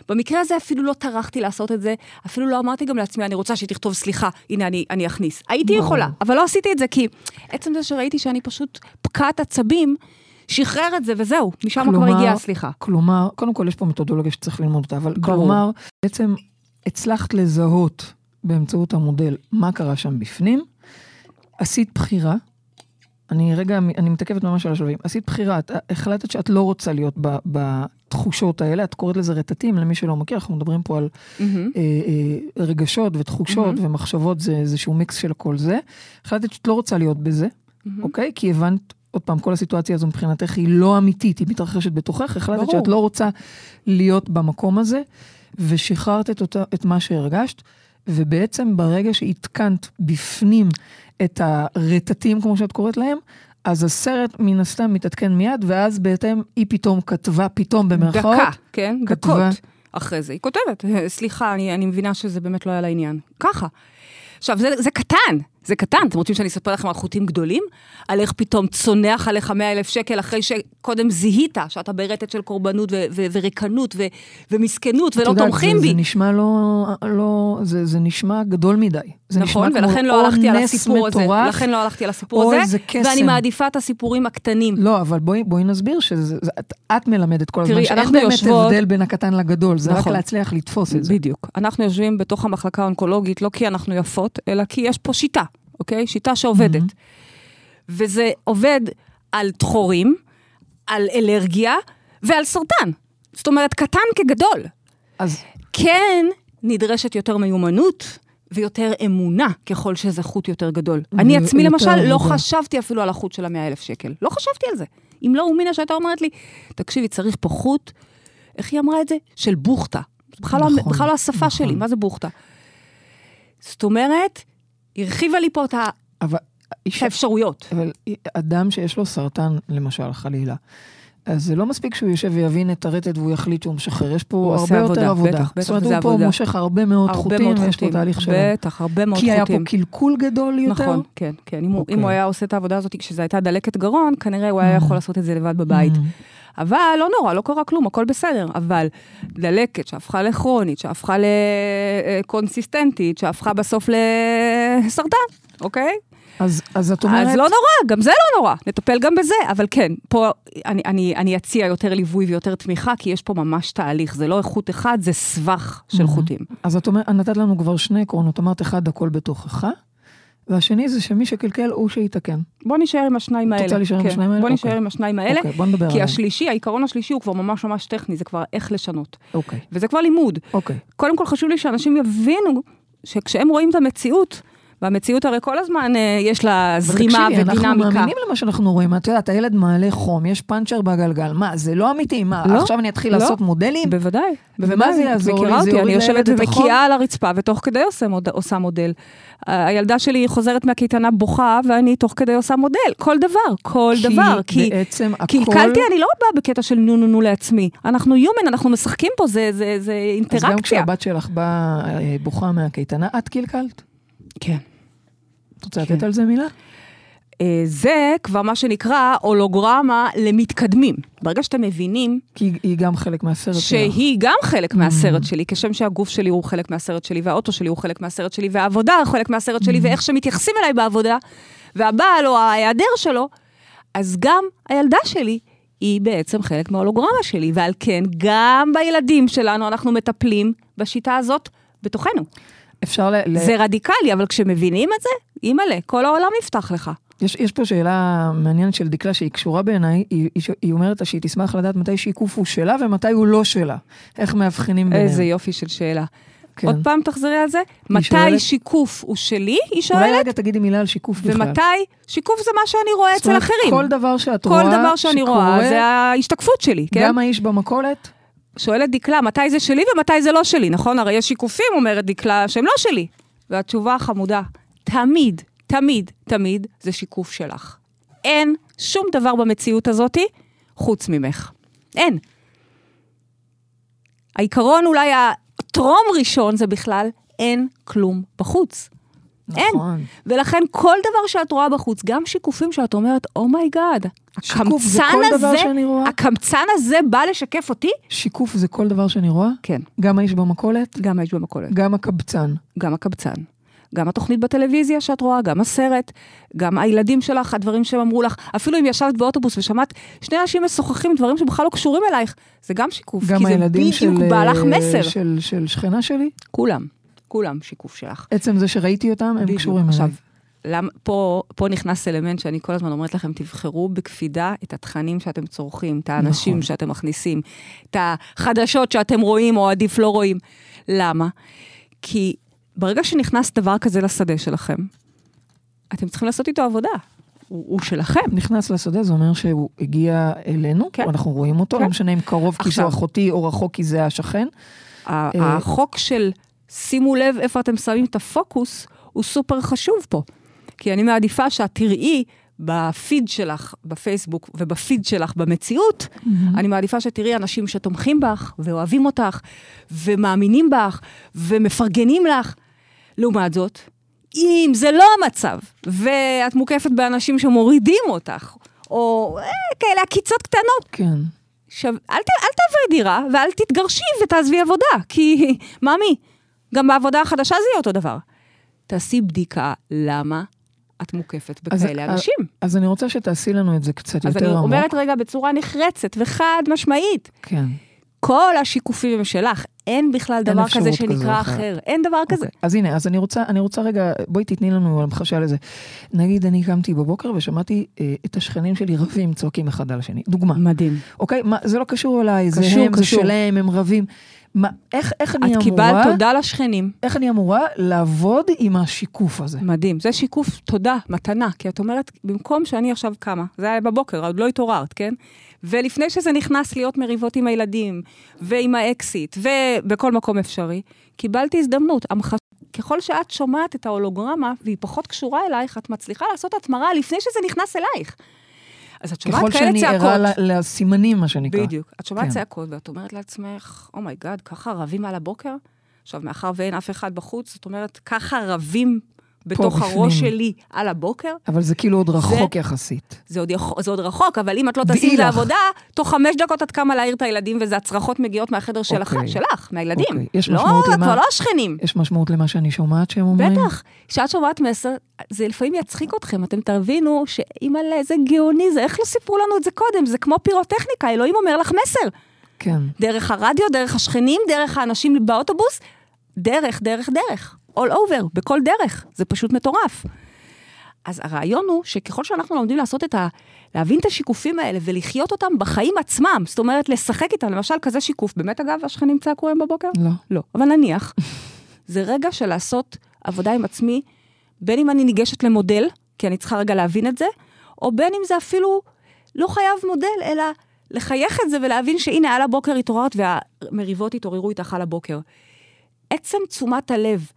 C: במקרה הזה אפילו לא טרחתי לעשות את זה, אפילו לא אמרתי גם לעצמי, אני רוצה שתכתוב סליחה, הנה אני, אני אכניס. הייתי
B: ברור.
C: יכולה, אבל לא עשיתי את זה, כי עצם זה שראיתי שאני פשוט פקעת עצבים, שחרר את זה וזהו, משם כבר
B: כלומר-
C: הגיעה הסליחה.
B: כלומר, קודם כל יש פה מתודולוגיה שצריך ללמוד אותה, אבל
C: ברור.
B: כלומר, בעצם הצלחת לזהות באמצעות המודל מה קרה שם בפנים, עשית בחירה, אני רגע, אני מתעכבת ממש על השלבים, עשית בחירה, את החלטת שאת לא רוצה להיות ב, בתחושות האלה, את קוראת לזה רטטים, למי שלא מכיר, אנחנו מדברים פה על
C: מהמם.
B: אה, אה, רגשות ותחושות
C: מהמם.
B: ומחשבות, זה איזשהו מיקס של כל זה. החלטת שאת לא רוצה להיות בזה,
C: מהמם.
B: אוקיי? כי הבנת, עוד פעם, כל הסיטואציה הזו מבחינתך היא לא אמיתית, היא מתרחשת בתוכך, החלטת
C: ברור.
B: שאת לא רוצה להיות במקום הזה, ושחררת את, אותה, את מה שהרגשת, ובעצם ברגע שעדכנת בפנים את הרטטים, כמו שאת קוראת להם, אז הסרט מן הסתם מתעדכן מיד, ואז בהתאם היא פתאום כתבה, פתאום במרכאות,
C: דקה, כן?
B: כתבה-
C: דקות אחרי זה. היא כותבת, *laughs* סליחה, אני, אני מבינה שזה באמת לא היה לעניין. ככה. עכשיו, זה, זה קטן, זה קטן, אתם רוצים שאני אספר לכם על חוטים גדולים? על איך פתאום צונח עליך 100 אלף שקל אחרי שקודם זיהית שאתה ברטט של קורבנות ו- ו- וריקנות ו- ומסכנות ולא
B: יודעת,
C: תומכים
B: זה,
C: בי.
B: זה נשמע לא, לא זה, זה נשמע גדול מדי. זה
C: נכון,
B: נשמע
C: ולכן
B: כמו
C: לא הלכתי על הסיפור הזה.
B: מטורף,
C: לכן לא הלכתי על הסיפור הזה. ואני מעדיפה את הסיפורים הקטנים.
B: לא, אבל בואי, בואי נסביר שאת מלמדת כל הזמן,
C: תראי,
B: שאין
C: אנחנו
B: באמת
C: יושבות-
B: הבדל בין הקטן לגדול, זה
C: נכון.
B: רק להצליח לתפוס את זה.
C: בדיוק. אנחנו יושבים בתוך המחלקה האונקולוגית, לא כי אנחנו יפות, אלא כי יש פה שיטה, אוקיי? שיטה שעובדת. וזה עובד על דחורים, על אלרגיה ועל סרטן. זאת אומרת, קטן כגדול.
B: אז
C: כן נדרשת יותר מיומנות ויותר אמונה ככל שזה חוט יותר גדול. אני עצמי למשל לא. חשבתי אפילו על החוט של המאה אלף שקל. לא חשבתי על זה. אם לא אומינה שהייתה אומרת לי, תקשיבי, צריך פה חוט, איך היא אמרה את זה? של בוכטה. בכלל, לא,
B: נכון,
C: בכלל לא השפה
B: נכון.
C: שלי, מה זה בוכטה? זאת אומרת, הרחיבה לי פה את ה-
B: אבל,
C: את
B: אישה,
C: האפשרויות.
B: אבל אדם שיש לו סרטן, למשל, חלילה, אז זה לא מספיק שהוא יושב ויבין את הרטט והוא יחליט שהוא משחרר, יש פה
C: הוא
B: הרבה יותר
C: עבודה,
B: עבודה.
C: בטח, בטח,
B: זאת אומרת, הוא פה
C: עבודה.
B: מושך הרבה מאוד
C: הרבה
B: חוטים,
C: מאוד
B: פה
C: חוטים.
B: תהליך שלם.
C: בטח, הרבה מאוד
B: כי היה פה
C: חוטים.
B: קלקול גדול יותר?
C: נכון, כן, כן. אם, הוא,
B: אוקיי.
C: אם הוא היה עושה את העבודה הזאת כשזו הייתה דלקת גרון, כנראה הוא היה יכול לעשות את זה לבד בבית. אבל לא נורא, לא קרה כלום, הכל בסדר. אבל דלקת שהפכה לכרונית, שהפכה לקונסיסטנטית, שהפכה בסוף לסרטן, אוקיי?
B: אז, אז את אומרת...
C: אז לא נורא, גם זה לא נורא, נטפל גם בזה. אבל כן, פה אני, אני, אני אציע יותר ליווי ויותר תמיכה, כי יש פה ממש תהליך. זה לא איכות אחד, זה סבך של חוטים.
B: אז את אומרת, נתת לנו כבר שני עקרונות, אמרת אחד, הכל בתוכך, והשני זה שמי שקלקל הוא שיתקן.
C: בוא נישאר עם השניים
B: את
C: האלה.
B: רוצה להישאר עם
C: כן,
B: השניים האלה?
C: בוא נישאר
B: אוקיי.
C: עם השניים האלה.
B: אוקיי, בוא נדבר
C: כי
B: עליהם.
C: השלישי, העיקרון השלישי הוא כבר ממש ממש טכני, זה כבר איך לשנות.
B: אוקיי,
C: וזה כבר לימוד.
B: אוקיי.
C: קודם כל חשוב לי שאנשים יבינו שכשהם רואים את המציאות, והמציאות הרי כל הזמן אה, יש לה זרימה
B: תקשיבי, אנחנו
C: ודינמיקה.
B: מאמינים למה שאנחנו רואים. את יודעת, הילד מעלה חום, יש פאנצ'ר בגלגל. מה, זה לא אמיתי? מה,
C: לא,
B: עכשיו אני אתחיל
C: לא.
B: לעשות מודלים?
C: בוודאי,
B: ומה. זה יעזור לי?
C: אותי, אני יושבת? ומקיאה על הרצפה, ותוך כדי עושה, מוד, עושה מודל. הילדה שלי חוזרת מהקייטנה בוכה, ואני תוך כדי עושה מודל. כל דבר, כל דבר.
B: כי בעצם הכל...
C: קלקלתי, אני לא באה בקטע של נו נו נו לעצמי. אנחנו יומן, אנחנו משחקים פה, זה, זה, זה
B: אז
C: אינטראקציה.
B: גם כשהבת שלך באה אה, בוכה מהקייטנה, את קלקלת?
C: כן.
B: את רוצה
C: כן.
B: לתת על זה מילה?
C: אה, זה כבר מה שנקרא הולוגרמה למתקדמים. ברגע שאתם מבינים
B: כי היא- היא גם חלק מהסרט שלך.
C: שהיא גם חלק מהסרט שלי, כשם שהגוף שלי הוא חלק מהסרט שלי, והאוטו שלי הוא חלק מהסרט שלי, והעבודה הוא חלק מהסרט שלי, ואיך שמתייחסים אליי בעבודה, והבעל או ההיעדר שלו, אז גם הילדה שלי היא בעצם חלק מההולוגרמה שלי, ועל כן, גם בילדים שלנו אנחנו מטפלים בשיטה הזאת בתוכנו.
B: אפשר ל... ל-
C: זה רדיקלי, אבל כשמבינים את זה, אימא'לה, כל העולם נפתח לך.
B: יש, יש פה שאלה מעניינת של דקלה שהיא קשורה בעיניי, היא, היא, היא אומרת לה שהיא תשמח לדעת מתי שיקוף הוא שלה ומתי הוא לא שלה. איך מאבחנים ביניהם.
C: איזה יופי של שאלה.
B: כן.
C: עוד פעם תחזרי על זה. מתי
B: שואלת-
C: שיקוף הוא שלי, היא
B: אולי
C: שואלת,
B: רגע תגידי מילה על שיקוף בכלל.
C: ומתי שיקוף זה מה שאני רואה אצל אחרים.
B: כל דבר שאת
C: כל
B: רואה,
C: דבר שאני רואה זה ההשתקפות שלי, כן?
B: גם האיש במכולת,
C: שואלת דקלה, מתי זה שלי ומתי זה לא שלי, נכון? הרי יש שיקופים, אומרת דקלה, שהם לא שלי. והתשובה החמודה, תמיד, תמיד, תמיד זה שיקוף שלך. אין שום דבר במציאות הזאתי חוץ ממך. אין. העיקרון אולי הטרום ראשון זה בכלל, אין כלום בחוץ. אין.
B: נכון.
C: ולכן כל דבר שאת רואה בחוץ, גם שיקופים שאת אומרת, oh
B: my God, זה
C: הקמצן
B: כל דבר
C: הזה? הקמצן הזה בא לשקף אותי?
B: שיקוף זה כל דבר שאני רואה?
C: כן,
B: גם האיש במכולת?
C: גם האיש במכולת,
B: גם הקבצן.
C: גם הקבצן. גם התוכנית בטלוויזיה שאת רואה, גם הסרט, גם הילדים שלך, הדברים שהם אמרו לך, אפילו אם ישבת באוטובוס ושמעת שני אנשים משוחחים דברים שבכלל לא קשורים אלייך, זה גם שיקוף,
B: גם
C: כי זה
B: הילדים של,
C: בדיוק בא לך
B: אה,
C: מסר.
B: של, של שכנה שלי,
C: כולם, כולם שיקוף שלך.
B: עצם זה שראיתי אותם, הם. קשורים
C: עכשיו,
B: אליי.
C: למ, פה, פה נכנס אלמנט שאני כל הזמן אומרת לכם, תבחרו בקפידה את התכנים שאתם צורכים, את האנשים
B: נכון.
C: שאתם מכניסים, את החדשות שאתם רואים או עדיף לא רואים. למה? כי ברגע שנכנס דבר כזה לשדה שלכם, אתם צריכים לעשות איתו עבודה. הוא, הוא שלכם.
B: נכנס לשדה, זה אומר שהוא הגיע אלינו,
C: כן.
B: אנחנו רואים אותו,
C: כן.
B: לא משנה אם קרוב כי
C: עכשיו.
B: זו אחותי או רחוק כי זה השכן. אה,
C: החוק של שימו לב איפה אתם שמים את הפוקוס, הוא סופר חשוב פה. כי אני מעדיפה שאת תראי בפיד שלך, בפייסבוק, ובפיד שלך במציאות, אני מעדיפה שתראי אנשים שתומכים בך, ואוהבים אותך, ומאמינים בך, ומפרגנים לך. לעומת זאת, אם זה לא המצב, ואת מוקפת באנשים שמורידים אותך, או אה, כאלה עקיצות קטנות,
B: כן.
C: שו... אל, ת... אל תעברי דירה ואל תתגרשי ותעזבי עבודה, כי *laughs* ממי, גם בעבודה החדשה זה יהיה אותו דבר. תעשי בדיקה למה את מוקפת
B: אז-
C: בכאלה אנשים.
B: אז אני רוצה שתעשי לנו את זה קצת
C: אז
B: יותר
C: אני
B: עמוק.
C: אומרת רגע בצורה נחרצת וחד משמעית,
B: כן.
C: כל השיקופים הם שלך, אין בכלל דבר
B: אפשרות
C: כזה שנקרא
B: אחרת.
C: אחר, אין דבר כזה.
B: אוקיי. אז הנה, אז אני רוצה, אני רוצה רגע, בואי תתני לנו המחשה לזה. נגיד, אני קמתי בבוקר ושמעתי אה, את השכנים שלי רבים, צועקים אחד על השני. דוגמה.
C: מדהים.
B: אוקיי? מה, זה לא קשור אליי, זה
C: קשור,
B: הם, זה
C: קשור.
B: שלהם, הם רבים. מה, איך, איך אני
C: את
B: אמורה,
C: קיבלת תודה לשכנים.
B: איך אני אמורה לעבוד עם השיקוף הזה?
C: מדהים, זה שיקוף תודה, מתנה, כי את אומרת, במקום שאני עכשיו קמה, זה היה בבוקר, עוד לא התעוררת, כן? ולפני שזה נכנס להיות מריבות עם הילדים, ועם האקסית, ובכל מקום אפשרי, קיבלתי הזדמנות. המח... ככל שאת שומעת את ההולוגרמה, והיא פחות קשורה אלייך, את מצליחה לעשות התמרה לפני שזה נכנס אלייך. אז את שומעת
B: ככל
C: כאלה
B: שאני
C: צעקות.
B: ערה ל- לסימנים, מה שנקרא.
C: בדיוק. את שומעת
B: כן.
C: צעקות, ואת אומרת לעצמך, oh my God, ככה רבים על הבוקר? עכשיו, מאחר ואין אף אחד בחוץ, זאת אומרת, ככה רבים בתוך
B: בפנים.
C: הראש שלי על הבוקר,
B: אבל זה כאילו עוד רחוק יחסית.
C: זה עוד, יכול- זה עוד רחוק, אבל אם את לא תעשי את. העבודה, תוך חמש דקות את קמה להעיר את הילדים, וזה הצרחות מגיעות מהחדר שלך,
B: אוקיי.
C: שלך, מהילדים.
B: אוקיי. יש
C: לא,
B: משמעות למה-
C: כבר לא השכנים.
B: יש משמעות למה שאני שומעת שהם אומרים?
C: בטח, כשאת שומעת מסר, זה לפעמים יצחיק אתכם, אתם תבינו שאימא'לה, איזה גאוני זה, איך לא סיפרו לנו את זה קודם? זה כמו פירוטכניקה, אלוהים אומר לך מסר.
B: כן.
C: דרך הרדיו, דרך השכנים, דרך האנשים באוטובוס, דרך, דרך, דרך. All over, בכל דרך. זה פשוט מטורף. אז הרעיון הוא שככל שאנחנו לומדים לעשות את ה... להבין את השיקופים האלה ולחיות אותם בחיים עצמם, זאת אומרת, לשחק איתם, למשל כזה שיקוף, באמת אגב, השכנים צעקו היום בבוקר?
B: לא.
C: לא, אבל נניח, *laughs* זה רגע של לעשות עבודה עם עצמי, בין אם אני ניגשת למודל, כי אני צריכה רגע להבין את זה, או בין אם זה אפילו לא חייב מודל, אלא לחייך את זה ולהבין שהנה, על הבוקר התעוררת והמריבות התעוררו איתך על הבוקר. עצם תשומת הלב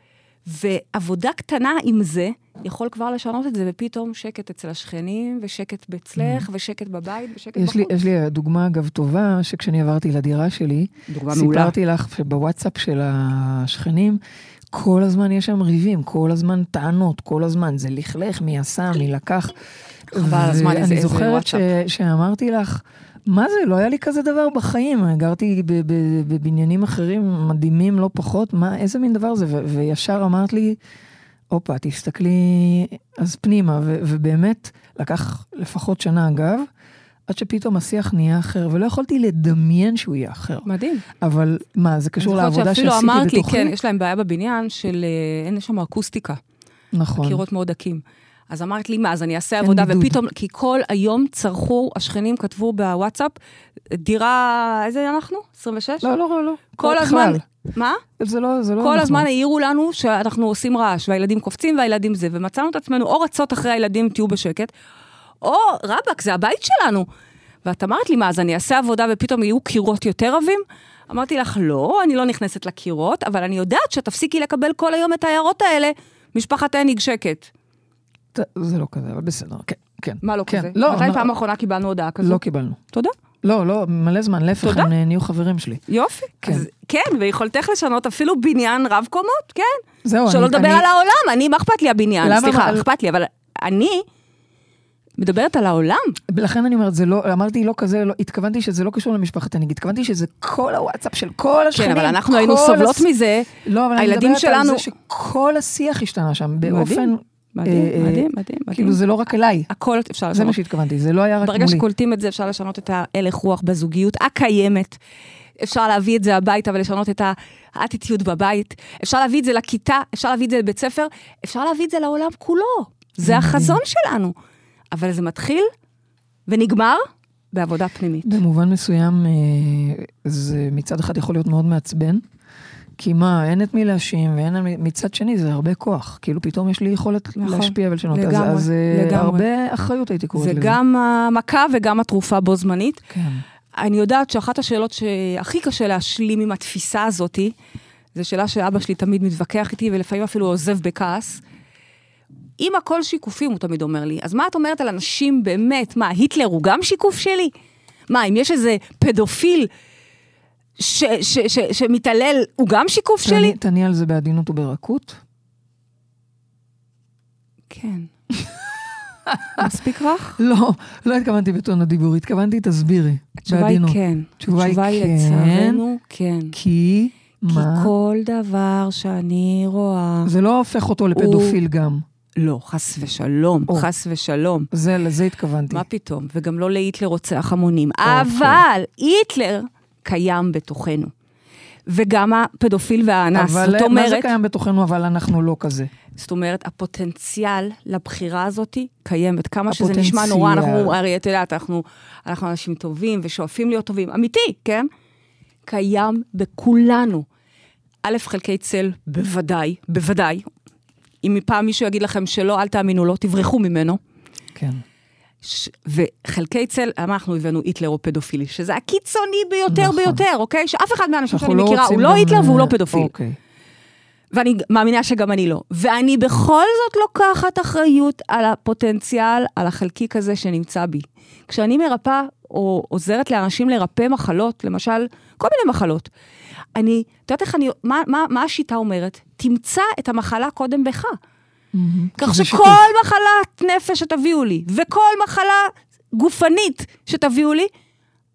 C: ועבודה קטנה עם זה, יכול כבר לשנות את זה, ופתאום שקט אצל השכנים, ושקט אצלך, ושקט בבית, ושקט
B: Mm. יש
C: בחוץ.
B: לי, יש לי דוגמה, אגב, טובה, שכשאני עברתי לדירה שלי,
C: דוגמה מעולה.
B: סיפרתי לך שבוואטסאפ של השכנים, כל הזמן יש שם ריבים, כל הזמן טענות, כל הזמן, זה לכלך, מי עשה, מי לקח.
C: חבל הזמן, איזה-
B: ואני
C: איזה
B: זוכרת ש,
C: וואטסאפ.
B: שאמרתי לך, מה זה, לא היה לי כזה דבר בחיים, גרתי בבניינים אחרים מדהימים לא פחות, מה, איזה מין דבר זה, ו- וישר אמרת לי, הופה, תסתכלי אז פנימה, ו- ובאמת, לקח לפחות שנה אגב, עד שפתאום השיח נהיה אחר, ולא יכולתי לדמיין שהוא יהיה אחר.
C: מדהים.
B: אבל מה, זה קשור
C: אני זוכרת
B: לעבודה
C: שאפילו
B: שעשיתי
C: אמרת לי,
B: בתוכי?
C: כן, יש להם בעיה בבניין של אה, אין שם אקוסטיקה,
B: נכון.
C: קירות מאוד דקים. אז אמרת לי, מה, אז אני אעשה
B: אין
C: עבודה,
B: בידוד.
C: ופתאום, כי כל היום צרחו, השכנים כתבו בוואטסאפ, דירה, איזה אנחנו? 26?
B: לא, לא, לא, לא.
C: כל
B: בכלל.
C: הזמן, מה?
B: זה לא, זה לא
C: כל
B: אנחנו.
C: הזמן העירו לנו שאנחנו עושים רעש, והילדים קופצים והילדים זה, ומצאנו את עצמנו או רצות אחרי הילדים, תהיו בשקט, או רבאק, זה הבית שלנו. ואת אמרת לי, מה, אז אני אעשה עבודה ופתאום יהיו קירות יותר עבים? אמרתי לך, לא, אני לא נכנסת לקירות, אבל אני יודעת שתפסיקי לקבל כל היום את ההערות האלה, משפחת הניג שקט.
B: זה לא כזה, אבל בסדר, כן, כן.
C: מה לא
B: כן.
C: כזה?
B: לא,
C: מתי
B: לא,
C: פעם אחרונה קיבלנו הודעה כזו?
B: לא קיבלנו.
C: תודה.
B: לא, לא, מלא זמן, להפך. הם נהיו חברים שלי.
C: יופי.
B: כן.
C: אז, כן, ויכולתך לשנות אפילו בניין רב קומות, כן.
B: זהו,
C: שלא
B: אני-
C: לדבר
B: אני-
C: על העולם, אני, מה אכפת לי הבניין?
B: למה-
C: סליחה,
B: על-
C: אכפת לי, אבל אני מדברת על העולם.
B: לכן אני אומרת, זה לא, אמרתי לא כזה, לא, התכוונתי שזה לא קשור למשפחת הנגיד, התכוונתי שזה כל הוואטסאפ של כל השכנים.
C: כן, אבל אנחנו היינו סובלות
B: הס-
C: מזה.
B: לא, אבל אני מדברת על
C: שלנו-
B: זה שכל השיח השתנה שם, באופן...
C: מדהים,
B: אה, אה,
C: מדהים, מדהים, מדהים.
B: כאילו זה לא רק אליי,
C: הכל אפשר
B: זה מה
C: לשנות.
B: שהתכוונתי, זה לא היה רק
C: ברגע
B: מולי.
C: שקולטים את זה, אפשר לשנות את ההלך רוח בזוגיות הקיימת. אפשר להביא את זה הביתה ולשנות את האטיטיוד בבית. אפשר להביא את זה לכיתה, אפשר להביא את זה לבית ספר, אפשר להביא את זה לעולם כולו. זה החזון שלנו. אבל זה מתחיל ונגמר בעבודה פנימית.
B: במובן מסוים אה, זה מצד אחד יכול להיות מאוד מעצבן, כי מה, אין את מי להאשים, ואין מצד שני זה הרבה כוח, כאילו פתאום יש לי יכולת
C: נכון,
B: להשפיע ולשנות, אז-
C: לגמרי,
B: אז אה,
C: לגמרי.
B: הרבה אחריות הייתי קוראת
C: זה
B: לזה.
C: גם המכה וגם התרופה בו זמנית.
B: כן.
C: אני יודעת שאחת השאלות שהכי קשה להשלים עם התפיסה הזאתי, זו שאלה שאבא שלי תמיד מתווכח איתי, ולפעמים אפילו עוזב בכעס. אם הכל שיקופים, הוא תמיד אומר לי, אז מה את אומרת על אנשים באמת? מה, היטלר הוא גם שיקוף שלי? מה, אם יש איזה פדופיל ש- ש- ש- שמתעלל, הוא גם שיקוף שלי?
B: תעני- על זה בעדינות וברכות.
C: כן. *laughs* מספיק רך?
B: לא, לא התכוונתי בטון הדיבור, התכוונתי תסבירי.
C: התשובה היא
B: בעדינות.
C: כן.
B: התשובה היא כן.
C: לצערנו, כן.
B: כי,
C: כי
B: מה?
C: כל דבר שאני רואה...
B: זה לא הופך אותו לפדופיל גם.
C: לא, חס ושלום,
B: או.
C: חס ושלום.
B: זה, לזה התכוונתי.
C: מה פתאום? וגם לא להיטלר רוצח המונים.
B: אוקיי.
C: אבל היטלר קיים בתוכנו. וגם הפדופיל והאנס.
B: אבל
C: זאת
B: מה זה
C: אומרת,
B: קיים בתוכנו, אבל אנחנו לא כזה?
C: זאת אומרת, הפוטנציאל לבחירה הזאת קיימת. כמה שזה נשמע
B: הפוטנציאל.
C: נורא, אנחנו, הרי את יודעת, אנחנו, אנחנו אנשים טובים ושואפים להיות טובים. אמיתי, כן? קיים בכולנו. א', חלקי צל, בוודאי, בוודאי. אם מפעם מישהו יגיד לכם שלא, אל תאמינו לו, תברחו ממנו.
B: כן.
C: ש... וחלקי צל, אנחנו הבאנו היטלר או פדופילי? שזה הקיצוני ביותר
B: נכון.
C: ביותר, אוקיי? שאף אחד מהאנשים שאני
B: לא
C: מכירה הוא לא היטלר והוא לא
B: אה,
C: פדופיל.
B: אוקיי.
C: ואני מאמינה שגם אני לא. ואני בכל זאת לוקחת אחריות על הפוטנציאל, על החלקיק הזה שנמצא בי. כשאני מרפאה או עוזרת לאנשים לרפא מחלות, למשל, כל מיני מחלות, אני, את יודעת איך אני, מה, מה, מה השיטה אומרת? תמצא את המחלה קודם בך.
B: מהמם.
C: כך שכל. מחלת נפש שתביאו לי, וכל מחלה גופנית שתביאו לי,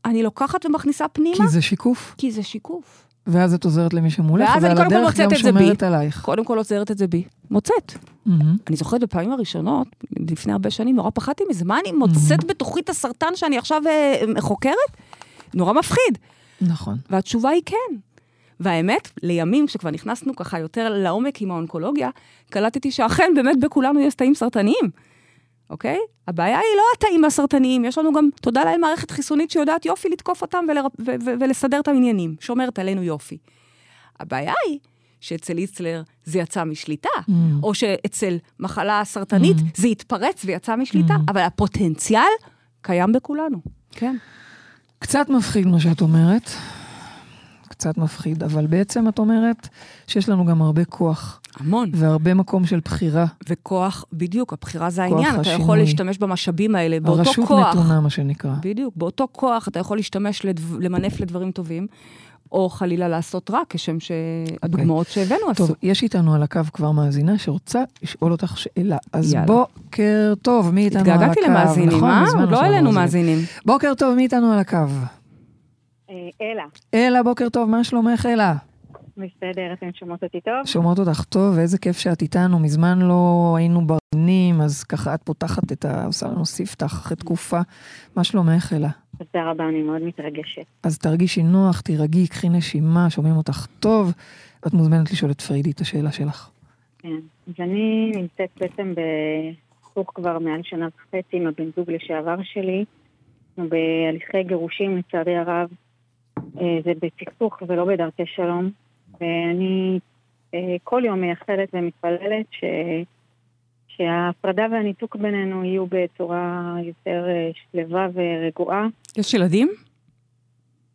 C: אני לוקחת ומכניסה פנימה,
B: כי זה שיקוף,
C: כי זה שיקוף.
B: ואז את עוזרת למי שמולך,
C: ואז אני קודם כל מוצאת את זה בי.
B: עלייך.
C: קודם כל עוזרת את זה בי. מוצאת.
B: מהמם.
C: אני זוכרת בפעמים הראשונות, לפני הרבה שנים, נורא פחדתי מזה. מה אני מוצאת בתוכי את הסרטן שאני עכשיו אה, חוקרת? נורא מפחיד.
B: נכון.
C: והתשובה היא כן. והאמת, לימים, כשכבר נכנסנו ככה יותר לעומק עם האונקולוגיה, קלטתי שאכן באמת בכולנו יש תאים סרטניים, אוקיי? הבעיה היא לא התאים הסרטניים, יש לנו גם, תודה לאל, מערכת חיסונית שיודעת יופי לתקוף אותם ולר... ו- ו- ולסדר את העניינים, שומרת עלינו יופי. הבעיה היא שאצל היצלר זה יצא משליטה,
B: Mm.
C: או שאצל מחלה סרטנית זה התפרץ ויצא משליטה, אבל הפוטנציאל קיים בכולנו. כן.
B: קצת מפחיד מה שאת אומרת, קצת מפחיד, אבל בעצם את אומרת שיש לנו גם הרבה כוח,
C: המון.
B: והרבה מקום של בחירה.
C: וכוח, בדיוק, הבחירה זה העניין, אתה
B: השינוי.
C: יכול להשתמש במשאבים האלה, באותו
B: הרשות
C: כוח.
B: נתונה, מה שנקרא.
C: בדיוק, באותו כוח אתה יכול להשתמש, לדו, למנף לדברים טובים, או חלילה לעשות רע, כשם שהדוגמאות שהבאנו עשו.
B: טוב, יש איתנו על הקו כבר מאזינה שרוצה לשאול אותך שאלה. אז
C: יאללה.
B: בוקר טוב, מי איתנו על הקו?
C: התגעגעתי למאזינים,
B: נכון,
C: אה? עוד לא
B: שמענו
C: העלינו. מאזינים.
B: בוקר טוב, מי איתנו על הקו?
D: אה, אלה,
B: אלה, בוקר טוב, מה שלומך, אלה?
D: בסדר, אתן שומעות אותי טוב?
B: שומעות אותך טוב, ואיזה כיף שאת איתנו. מזמן לא היינו ברנים, אז ככה את פותחת את ה... עושה לנו ספתח אחרי תקופה. מה שלומך, אלה?
D: תודה רבה, אני מאוד מתרגשת.
B: אז תרגישי נוח, תירגעי, קחי נשימה, שומעים אותך טוב. את מוזמנת לשאול את פריידי את השאלה שלך.
D: כן. אז אני נמצאת בעצם בסכסוך כבר מעל שנה וחצי עם הבן זוג לשעבר שלי. אנחנו בהליכי גירושים, לצערי הרב. אה, זה בסכסוך ולא בדרכי שלום. ואני אה, כל יום מייחלת ומתפללת ש... שההפרדה והניתוק בינינו יהיו בצורה יותר אה, שלווה ורגועה.
C: יש ילדים?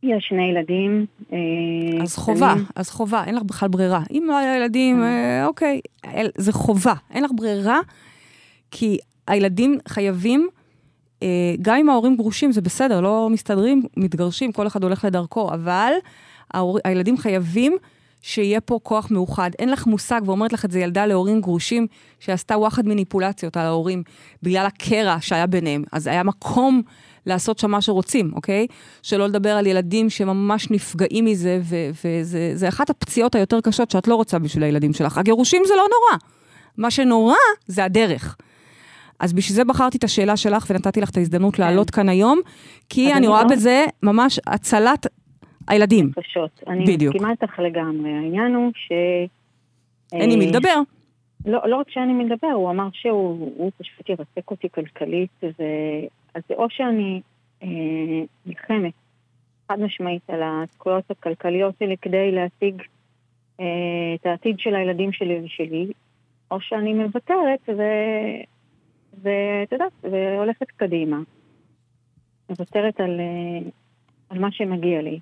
D: יש שני ילדים.
C: אז חובה,
D: קטנים.
C: אז חובה, אין לך בכלל ברירה. אם לא היה ילדים, אה, אוקיי, זה חובה, אין לך ברירה, כי הילדים חייבים, גם אם ההורים גרושים, זה בסדר, לא מסתדרים, מתגרשים, כל אחד הולך לדרכו, אבל ההור, הילדים חייבים שיהיה פה כוח מאוחד. אין לך מושג, ואומרת לך את זה ילדה להורים גרושים, שעשתה וואחד מניפולציות על ההורים, בגלל הקרע שהיה ביניהם. אז היה מקום לעשות שם מה שרוצים, אוקיי? שלא לדבר על ילדים שממש נפגעים מזה, ו- וזה זה אחת הפציעות היותר קשות שאת לא רוצה בשביל הילדים שלך. הגירושים זה לא נורא. מה שנורא זה הדרך. אז בשביל זה בחרתי את השאלה שלך ונתתי לך את ההזדמנות לעלות כאן היום, כי אני רואה
D: לא-
C: בזה ממש הצלת הילדים.
D: קשות. אני. מסכימה איתך לגמרי. העניין הוא ש...
C: אין עם מי
D: אה,
C: לדבר.
D: לא, לא רק שאין עם מי לדבר, הוא אמר שהוא הוא פשוט ירסק אותי כלכלית, אז, אה, אז זה או שאני אה, נלחמת חד משמעית על הזכויות הכלכליות שלי כדי להשיג אה, את העתיד של הילדים שלי ושלי, או שאני מוותרת ו... ואת יודעת, והולכת קדימה. מוותרת על, אה, על מה שמגיע לי.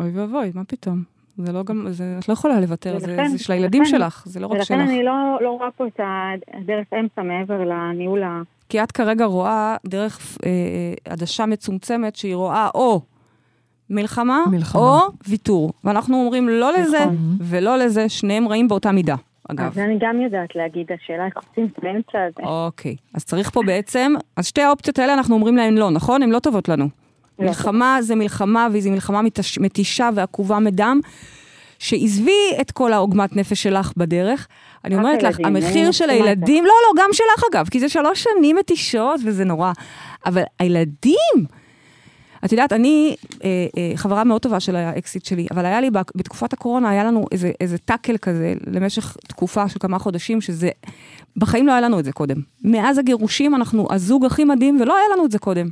C: אוי ואבוי, מה פתאום? זה לא גם, זה, את לא יכולה לוותר, זה,
D: ולכן-
C: זה של הילדים
D: ולכן-
C: שלך, זה לא רק
D: ולכן
C: שלך.
D: אני לא, לא רואה פה את הדרך אמצע מעבר לניהול ה...
C: כי את כרגע רואה דרך אה, אה, עדשה מצומצמת שהיא רואה או מלחמה,
B: מלחמה.
C: או ויתור. ואנחנו אומרים לא לזה
D: נכון.
C: ולא לזה, שניהם רעים באותה מידה. אגב.
D: אז אני גם יודעת להגיד, השאלה איך עושים באמצע הזה.
C: אוקיי, אז צריך פה בעצם, אז שתי האופציות האלה אנחנו אומרים להן לא, נכון? הן לא טובות לנו.
D: לא
C: מלחמה זה מלחמה, והיא מלחמה מתש- מתישה ועקובה מדם, שעזבי את כל העוגמת נפש שלך בדרך. אני אומרת לך, המחיר
D: אני
C: של הילדים, לא, לא, גם שלך אגב, כי זה שלוש שנים מתישות וזה נורא. אבל הילדים, את יודעת, אני אה, אה, חברה מאוד טובה של האקסיט שלי, אבל היה לי, בתקופת הקורונה, היה לנו איזה, איזה טאקל כזה למשך תקופה של כמה חודשים, שזה, בחיים לא היה לנו את זה קודם. מאז הגירושים אנחנו הזוג הכי מדהים, ולא היה לנו את זה קודם.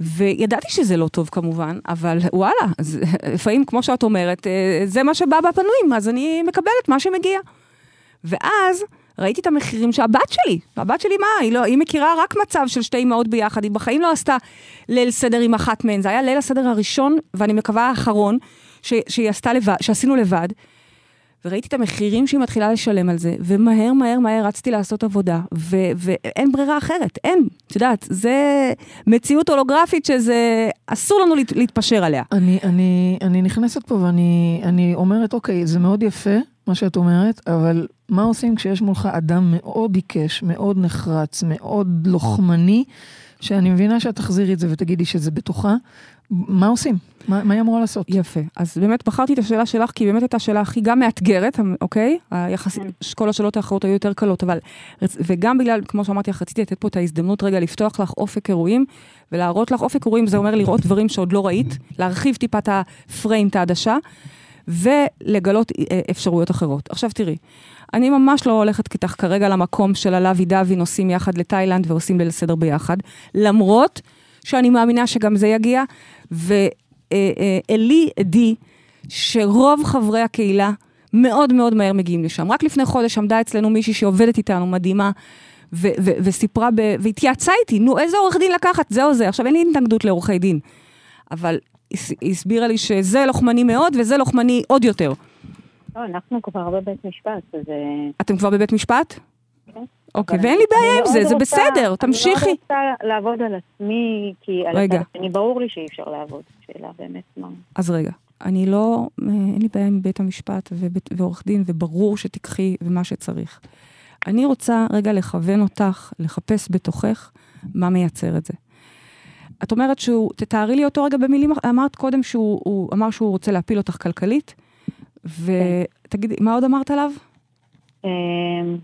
C: וידעתי שזה לא טוב כמובן, אבל וואלה, לפעמים, כמו שאת אומרת, אה, זה מה שבא בפנויים, אז אני מקבלת מה שמגיע. ואז ראיתי את המחירים שהבת שלי, הבת שלי מה, היא, לא, היא מכירה רק מצב של שתי אמהות ביחד, היא בחיים לא עשתה ליל סדר עם אחת מהן, זה היה ליל הסדר הראשון, ואני מקווה האחרון, ש, שהיא עשתה לבד, שעשינו לבד. וראיתי את המחירים שהיא מתחילה לשלם על זה, ומהר מהר מהר רצתי לעשות עבודה, ו- ואין ברירה אחרת, אין. את יודעת, זה מציאות הולוגרפית שזה, אסור לנו להת- להתפשר עליה.
B: אני, אני, אני נכנסת פה ואני אני אומרת, אוקיי, זה מאוד יפה, מה שאת אומרת, אבל מה עושים כשיש מולך אדם מאוד עיקש, מאוד נחרץ, מאוד לוחמני, שאני מבינה שאת תחזירי את זה ותגידי שזה בתוכה, מה עושים? מה, מה היא אמורה לעשות?
C: יפה. אז באמת בחרתי את השאלה שלך, כי היא באמת הייתה השאלה הכי גם מאתגרת, אוקיי? היחסית, כל השאלות האחרות היו יותר קלות, אבל, וגם בגלל, כמו שאמרתי לך, רציתי לתת פה את ההזדמנות רגע לפתוח לך אופק אירועים, ולהראות לך אופק אירועים, זה אומר לראות דברים שעוד לא ראית, להרחיב טיפה את הפריים, את העדשה, ולגלות אה, אפשרויות אחרות. עכשיו תראי, אני ממש לא הולכת איתך כרגע למקום של הלוי דווי נוסעים יחד לתאילנד ועושים ליל סדר ביחד, למרות שאני מאמינה שגם זה יגיע, ואלי עדי, שרוב חברי הקהילה מאוד מאוד מהר מגיעים לשם. רק לפני חודש עמדה אצלנו מישהי שעובדת איתנו, מדהימה, ו- ו- וסיפרה, ב- והתייעצה איתי, נו, איזה עורך דין לקחת? זה או זה. עכשיו, אין לי התנגדות לעורכי דין, אבל הסבירה לי שזה לוחמני מאוד וזה לוחמני עוד יותר.
D: לא, אנחנו כבר בבית משפט, אז...
C: אתם כבר בבית משפט?
D: כן.
C: אוקיי, ואין לי
D: אני
C: בעיה עם
D: מאוד
C: זה, זה בסדר, תמשיכי.
D: אני מאוד רוצה לעבוד על עצמי, כי על
C: רגע.
D: הצד השני ברור לי שאי אפשר לעבוד. שאלה באמת מה.
C: אז רגע, אני לא, אין לי בעיה עם בית המשפט ועורך דין, וברור שתיקחי ומה שצריך. אני רוצה רגע לכוון אותך, לחפש בתוכך מה מייצר את זה. את אומרת שהוא, תתארי לי אותו רגע במילים, אמרת קודם שהוא הוא אמר שהוא רוצה להפיל אותך כלכלית, ותגידי, מה עוד אמרת עליו?
D: אמ,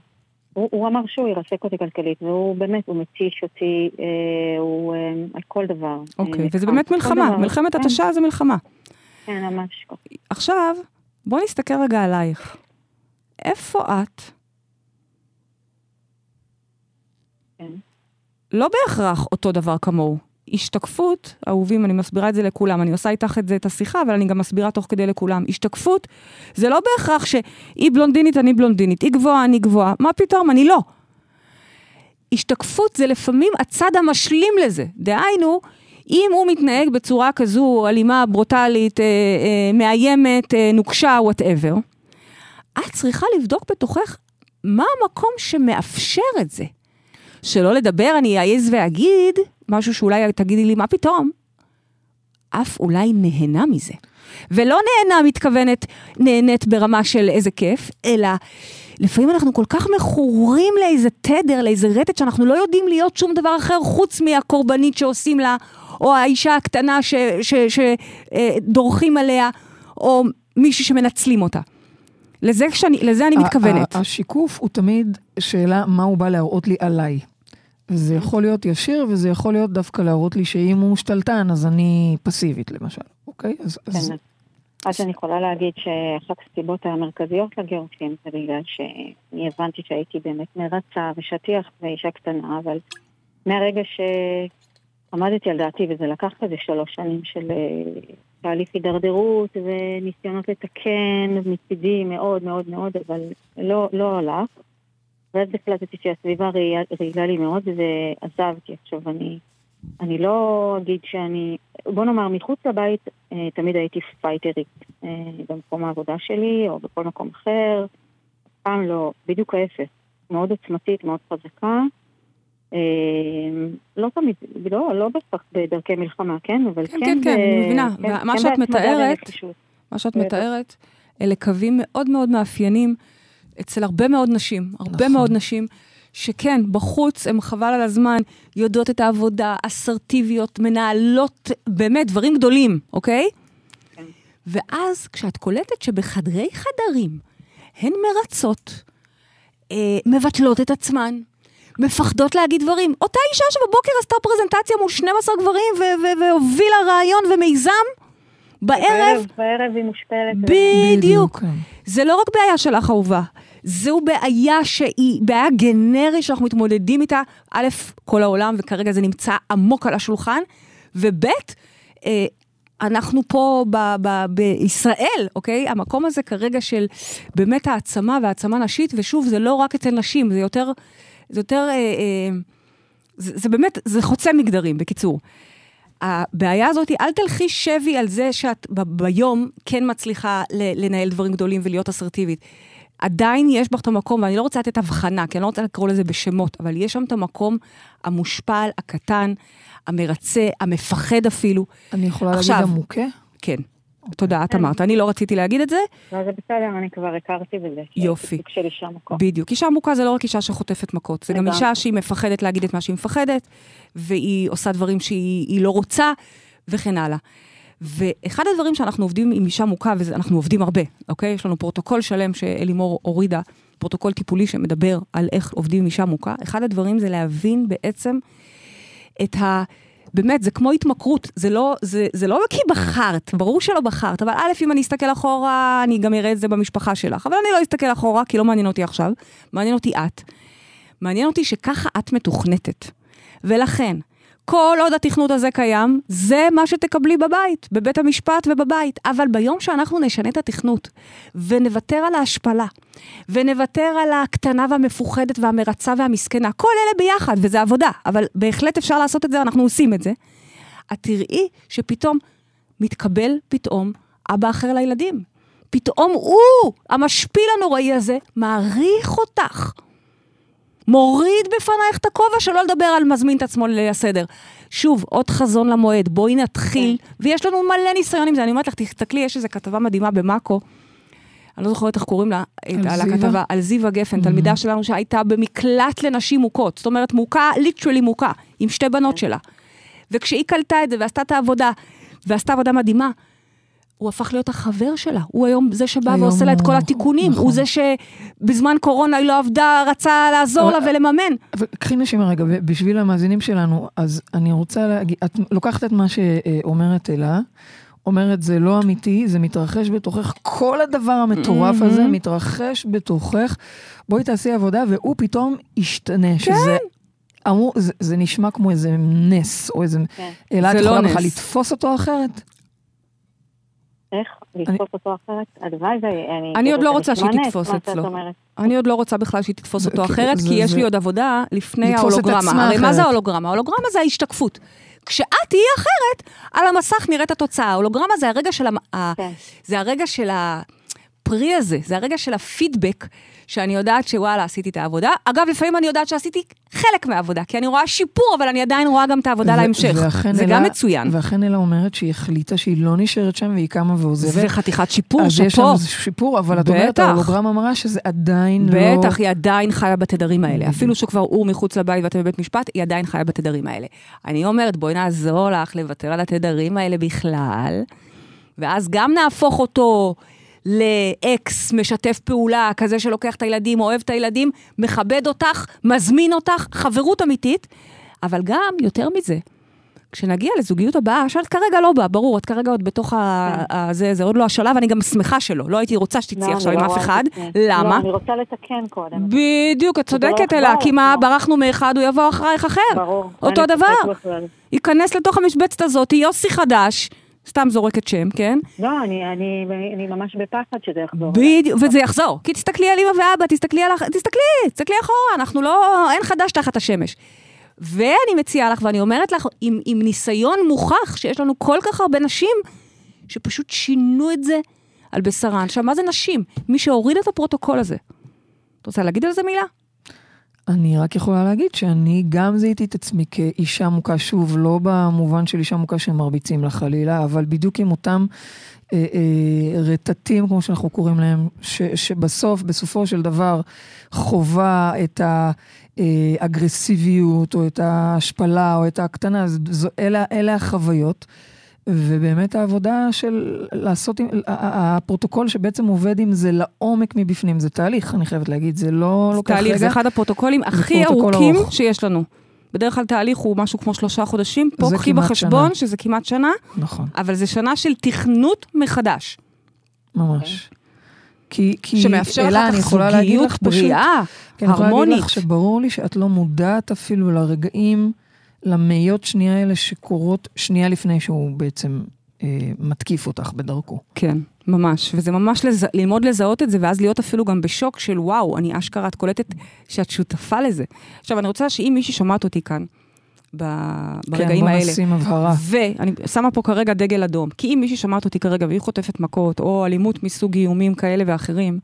D: הוא, הוא אמר שהוא ירסק אותי כלכלית, והוא באמת, הוא מתיש אותי, אה, הוא אה, על כל דבר.
C: אוקיי,
D: אה,
C: וזה באמת. מלחמה, מלחמת
D: כן,
C: התשה זה מלחמה.
D: כן, ממש.
C: עכשיו, בואי נסתכל רגע עלייך. איפה את?
D: כן.
C: לא בהכרח אותו דבר כמוהו. השתקפות, אהובים, אני מסבירה את זה לכולם, אני עושה איתך את זה, את השיחה, אבל אני גם מסבירה תוך כדי לכולם. השתקפות, זה לא בהכרח שהיא בלונדינית, אני בלונדינית, היא גבוהה, אני גבוהה, מה פתאום, אני לא. השתקפות זה לפעמים הצד המשלים לזה. דהיינו, אם הוא מתנהג בצורה כזו אלימה, ברוטלית, אה, אה, מאיימת, אה, נוקשה, וואטאבר, את צריכה לבדוק בתוכך מה המקום שמאפשר את זה. שלא לדבר, אני אעז ואגיד משהו שאולי תגידי לי, מה פתאום? אף אולי נהנה מזה. ולא נהנה מתכוונת, נהנית ברמה של איזה כיף, אלא לפעמים אנחנו כל כך מכורים לאיזה תדר, לאיזה רטט, שאנחנו לא יודעים להיות שום דבר אחר חוץ מהקורבנית שעושים לה, או האישה הקטנה שדורכים עליה, או מישהי שמנצלים אותה. לזה, שאני, לזה אני מתכוונת.
B: השיקוף הוא תמיד שאלה מה הוא בא להראות לי עליי. זה יכול להיות ישיר וזה יכול להיות דווקא להראות לי שאם הוא שתלטן אז אני פסיבית למשל, אוקיי? אז, אז
D: כן. אז אני יכולה להגיד שאחת הסיבות המרכזיות לגירושים זה בגלל שאני הבנתי שהייתי באמת מרצה ושטיח ואישה קטנה, אבל מהרגע שעמדתי על דעתי, וזה לקח כזה שלוש שנים של אה, תהליך הידרדרות וניסיונות לתקן מצידי מאוד מאוד מאוד, אבל לא, לא הלך. ואז החלטתי שהסביבה רעילה לי מאוד ועזבתי. עכשיו אני, אני לא אגיד שאני, בוא נאמר, מחוץ לבית אה, תמיד הייתי פייטרית אה, במקום העבודה שלי או בכל מקום אחר. פעם לא, בדיוק ההפך. מאוד עוצמתית, מאוד חזקה. אה, לא תמיד, לא, לא בהכרח בדרכי מלחמה, כן? אבל
C: כן,
D: כן,
C: כן, כן, אני מבינה.
D: כן, כן
C: שאת
D: בהתמדה
C: מתארת-. מה שאת
D: בטח.
C: מתארת, אלה קווים מאוד מאוד מאפיינים אצל הרבה מאוד נשים, הרבה
B: נכון.
C: מאוד נשים, שכן, בחוץ הן חבל על הזמן, יודעות את העבודה, אסרטיביות, מנהלות, באמת, דברים גדולים, אוקיי?
D: כן.
C: ואז כשאת קולטת שבחדרי חדרים הן מרצות, אה, מבטלות את עצמן, מפחדות להגיד דברים. אותה אישה שבבוקר עשתה פרזנטציה מול 12 גברים ו- ו- והובילה רעיון ומיזם, בערב,
D: בערב היא מושפלת.
C: בדיוק.
B: כן.
C: זה לא רק בעיה שלך, אהובה. זו בעיה שהיא בעיה גנרית שאנחנו מתמודדים איתה, א', כל העולם, וכרגע זה נמצא עמוק על השולחן, וב', אה, אנחנו פה ב- ב- בישראל, אוקיי? המקום הזה כרגע של באמת העצמה והעצמה נשית, ושוב, זה לא רק אצל נשים, זה יותר, זה יותר, אה, אה, זה, זה באמת, זה חוצה מגדרים, בקיצור. הבעיה הזאת, אל תלכי שבי על זה שאת ב- ביום כן מצליחה לנהל דברים גדולים ולהיות אסרטיבית. עדיין יש בך את המקום, ואני לא רוצה לתת הבחנה, כי אני לא רוצה לקרוא לזה בשמות, אבל יש שם את המקום המושפל, הקטן, המרצה, המפחד אפילו.
B: אני יכולה להגיד
C: עכשיו.
B: המוכה?
C: כן, תודה, את אמרת. אני לא רציתי להגיד את זה.
D: לא, זה בסדר, אני כבר הכרתי בזה.
C: יופי.
D: סוג של אישה מקום.
C: בדיוק. אישה מוכה זה לא רק אישה שחוטפת מכות, זה גם. אישה שהיא מפחדת להגיד את מה שהיא מפחדת, והיא עושה דברים שהיא היא לא רוצה, וכן הלאה. ואחד הדברים שאנחנו עובדים עם אישה מוכה, ואנחנו עובדים הרבה, אוקיי? יש לנו פרוטוקול שלם שאלימור הורידה, פרוטוקול טיפולי שמדבר על איך עובדים עם אישה מוכה. אחד הדברים זה להבין בעצם את ה... באמת, זה כמו התמכרות, זה לא, זה, זה לא כי בחרת, ברור שלא בחרת, אבל א', אם אני אסתכל אחורה, אני גם אראה את זה במשפחה שלך, אבל אני לא אסתכל אחורה, כי לא מעניין אותי עכשיו, מעניין אותי את. מעניין אותי שככה את מתוכנתת. ולכן, כל עוד התכנות הזה קיים, זה מה שתקבלי בבית, בבית המשפט ובבית. אבל ביום שאנחנו נשנה את התכנות, ונוותר על ההשפלה, ונוותר על הקטנה והמפוחדת והמרצה והמסכנה, כל אלה ביחד, וזה עבודה, אבל בהחלט אפשר לעשות את זה, אנחנו עושים את זה. את תראי שפתאום מתקבל פתאום אבא אחר לילדים. פתאום הוא, המשפיל הנוראי הזה, מעריך אותך. מוריד בפנייך את הכובע, שלא לדבר על מזמין את עצמו לליל הסדר. שוב, עוד חזון למועד, בואי נתחיל, ויש לנו מלא ניסיון עם זה. אני אומרת לך, תסתכלי, יש איזו כתבה מדהימה במאקו, אני לא זוכרת איך קוראים לה,
B: על
C: על? הכתבה, על זיווה גפן, תלמידה שלנו שהייתה במקלט לנשים מוכות. זאת אומרת, מוכה, ליטרלי מוכה, עם שתי בנות שלה. וכשהיא קלטה את זה ועשתה את העבודה, ועשתה עבודה מדהימה, הוא הפך להיות החבר שלה. הוא היום זה שבא
B: היום
C: ועושה לה את כל
B: הוא-
C: התיקונים.
B: נכון.
C: הוא זה שבזמן קורונה היא לא עבדה, רצה לעזור לה
B: אבל-
C: ולממן.
B: אבל קחי נשימה רגע, בשביל המאזינים שלנו, אז אני רוצה להגיד, את לוקחת את מה שאומרת אלה, אומרת זה לא אמיתי, זה מתרחש בתוכך, כל הדבר המטורף הזה
C: מהמם.
B: מתרחש בתוכך, בואי תעשי עבודה והוא פתאום ישתנה, שזה... אמור, זה, זה נשמע כמו איזה נס, או איזה...
D: כן.
B: אלא את
C: לא
B: יכולה
C: נס.
B: בכלל לתפוס אותו אחרת?
D: איך? לתפוס אותו אחרת? הלוואי ואני...
C: אני עוד לא רוצה שהיא תתפוס אצלו. אני עוד לא רוצה בכלל שהיא תתפוס אותו אחרת,
B: זה-
C: כי יש
B: זה-
C: לי עוד עבודה לפני ההולוגרמה. הרי מה זה. ההולוגרמה? ההולוגרמה זה ההשתקפות. כשאת תהיי אחרת, על המסך נראית התוצאה. ההולוגרמה זה הרגע של. ה...
D: כן.
C: זה הרגע של הפרי הזה, זה הרגע של הפידבק, שאני יודעת שוואלה, עשיתי את העבודה. אגב, לפעמים אני יודעת שעשיתי חלק מהעבודה, כי אני רואה שיפור, אבל אני עדיין רואה גם את העבודה
B: ו-
C: להמשך. זה
B: אלה-
C: גם מצוין.
B: ואכן אלה אומרת שהיא החליטה שהיא לא נשארת שם והיא קמה ועוזבת.
C: זה חתיכת שיפור,
B: אז יש שם
C: שאפו.
B: שיפור, אבל את אומרת,
C: בטח.
B: ההולוגרמה מראה שזה עדיין לא...
C: בטח, היא עדיין חיה בתדרים האלה. אפילו שכבר הוא מחוץ לבית ואתם בבית משפט, היא עדיין חיה בתדרים האלה. אני אומרת, בואי נעזור לך לוותר על התדרים האלה בכלל, ואז גם נהפוך אותו לאקס משתף פעולה, כזה שלוקח את הילדים, אוהב את הילדים, מכבד אותך, מזמין אותך, חברות אמיתית, אבל גם, יותר מזה, כשנגיע לזוגיות הבאה, שאת כרגע לא באה, ברור, את כרגע עוד בתוך ה... ה- זה, זה עוד לא השלב, אני גם שמחה שלא. לא הייתי רוצה שתצאי
D: לא,
C: עכשיו
D: אני
C: עם
D: לא
C: אף אחד.
D: זה.
C: למה?
D: לא, אני רוצה לתקן קודם.
C: בדיוק, את
D: לא
C: צודקת, אלה,
D: על
C: כי מה,
D: עצמו.
C: ברחנו מאחד, הוא יבוא אחרייך אחר.
D: ברור.
C: אותו דבר. ייכנס לתוך המשבצת הזאת, יוסי חדש, סתם זורקת שם, כן?
D: לא, אני, אני, אני ממש בפחד שזה יחזור.
C: בדיוק, וזה יחזור. כי תסתכלי על אמא ואבא, תסתכלי על... תסתכלי, תסתכלי אחורה, אנחנו לא... אין חדש תחת השמש. ואני מציעה לך, ואני אומרת לך, עם, עם ניסיון מוכח, שיש לנו כל כך הרבה נשים, שפשוט שינו את זה על בשרן. עכשיו, מה זה נשים? מי שהוריד את הפרוטוקול הזה. את רוצה להגיד על זה מילה?
B: אני רק יכולה להגיד שאני גם זיהיתי את עצמי כאישה מוכה, שוב, לא במובן של אישה מוכה שמרביצים לה חלילה, אבל בדיוק עם אותם אה, אה, רטטים, כמו שאנחנו קוראים להם, ש, שבסוף, בסופו של דבר, חווה את האגרסיביות, או את ההשפלה, או את ההקטנה, ז, ז, אלה, אלה החוויות. ובאמת העבודה של לעשות, עם, הפרוטוקול שבעצם עובד עם זה לעומק מבפנים, זה תהליך, אני חייבת להגיד, זה לא לוקח רגע.
C: תהליך, זה אחד הפרוטוקולים הכי
B: פרוטוקול
C: ארוכים
B: ארוך.
C: שיש לנו. בדרך כלל תהליך הוא משהו כמו שלושה חודשים, פה
B: זה
C: קחי בחשבון
B: שנה.
C: שזה כמעט שנה,
B: נכון,
C: אבל זה שנה של תכנות מחדש.
B: ממש. כי, כי
C: שמאפשר אחר
B: אני
C: כך
B: יכולה להגיד
C: זוגיות
B: לך פשוט,
C: בריאה,
B: כי אני יכולה להגיד
C: הרמונית.
B: לך שברור לי שאת לא מודעת אפילו לרגעים, למאיות שנייה האלה שקורות שנייה לפני שהוא בעצם אה, מתקיף אותך בדרכו.
C: כן, ממש. וזה ממש לז... ללמוד לזהות את זה, ואז להיות אפילו גם בשוק של וואו, אני אשכרה, את קולטת שאת שותפה לזה. עכשיו, אני רוצה שאם מישהי שומעת אותי כאן, ב... ברגעים
B: כן, בוא
C: האלה,
B: נשים הבהרה.
C: ואני שמה פה כרגע דגל אדום, כי אם מישהי שומעת אותי כרגע והיא חוטפת מכות, או אלימות מסוג איומים כאלה ואחרים,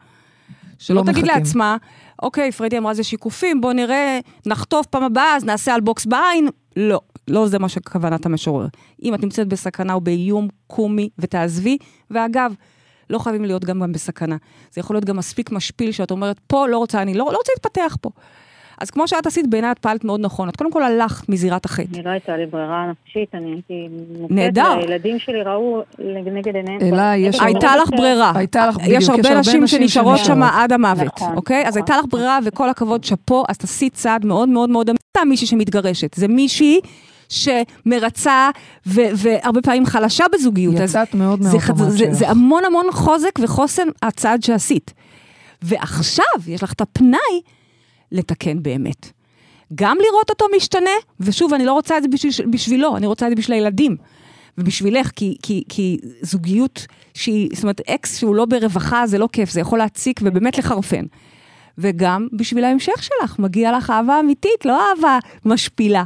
C: שלא
B: לא
C: תגיד
B: מחכים.
C: לעצמה, אוקיי, פרדי אמרה זה שיקופים, בוא נראה, נחטוף פעם הבאה, אז נעשה על בוקס בעין. לא, לא זה מה שכוונת המשורר. אם את נמצאת בסכנה או באיום, קומי ותעזבי. ואגב, לא חייבים להיות גם, גם בסכנה. זה יכול להיות גם מספיק משפיל שאת אומרת, פה לא רוצה, אני לא, לא רוצה להתפתח פה. אז כמו שאת עשית, בעיניי את פעלת מאוד נכון. את קודם כל הלכת מזירת החטא.
D: אני לא הייתה לי ברירה נפשית, אני הייתי
C: נהדר.
D: והילדים שלי ראו לנגד עיניהם.
B: אלה, יש
D: נגד
C: הייתה לך ברירה.
B: הייתה לך, בדיוק,
C: יש הרבה נשים שנשארות שם. עד המוות,
D: נכון,
C: אוקיי? אז
D: נכון.
C: הייתה לך ברירה, וכל הכבוד, שאפו, אז תעשי צעד מאוד מאוד מאוד אמיתי. זה מישהי שמתגרשת, זה מישהי שמרצה, ו- והרבה פעמים חלשה בזוגיות.
B: יצאת מאוד
C: זה,
B: מהאוטומט
C: זה,
B: שלך.
C: זה המון המון חוזק וחוסן הצעד שעשית. ועכשיו יש לך את הפנאי לתקן באמת. גם לראות אותו משתנה, ושוב, אני לא רוצה את זה בשביל, בשבילו, אני רוצה את זה בשביל הילדים. ובשבילך, כי, כי, כי זוגיות שהיא, זאת אומרת, אקס שהוא לא ברווחה, זה לא כיף, זה יכול להציק ובאמת לחרפן. וגם בשביל ההמשך שלך, מגיע לך אהבה אמיתית, לא אהבה משפילה.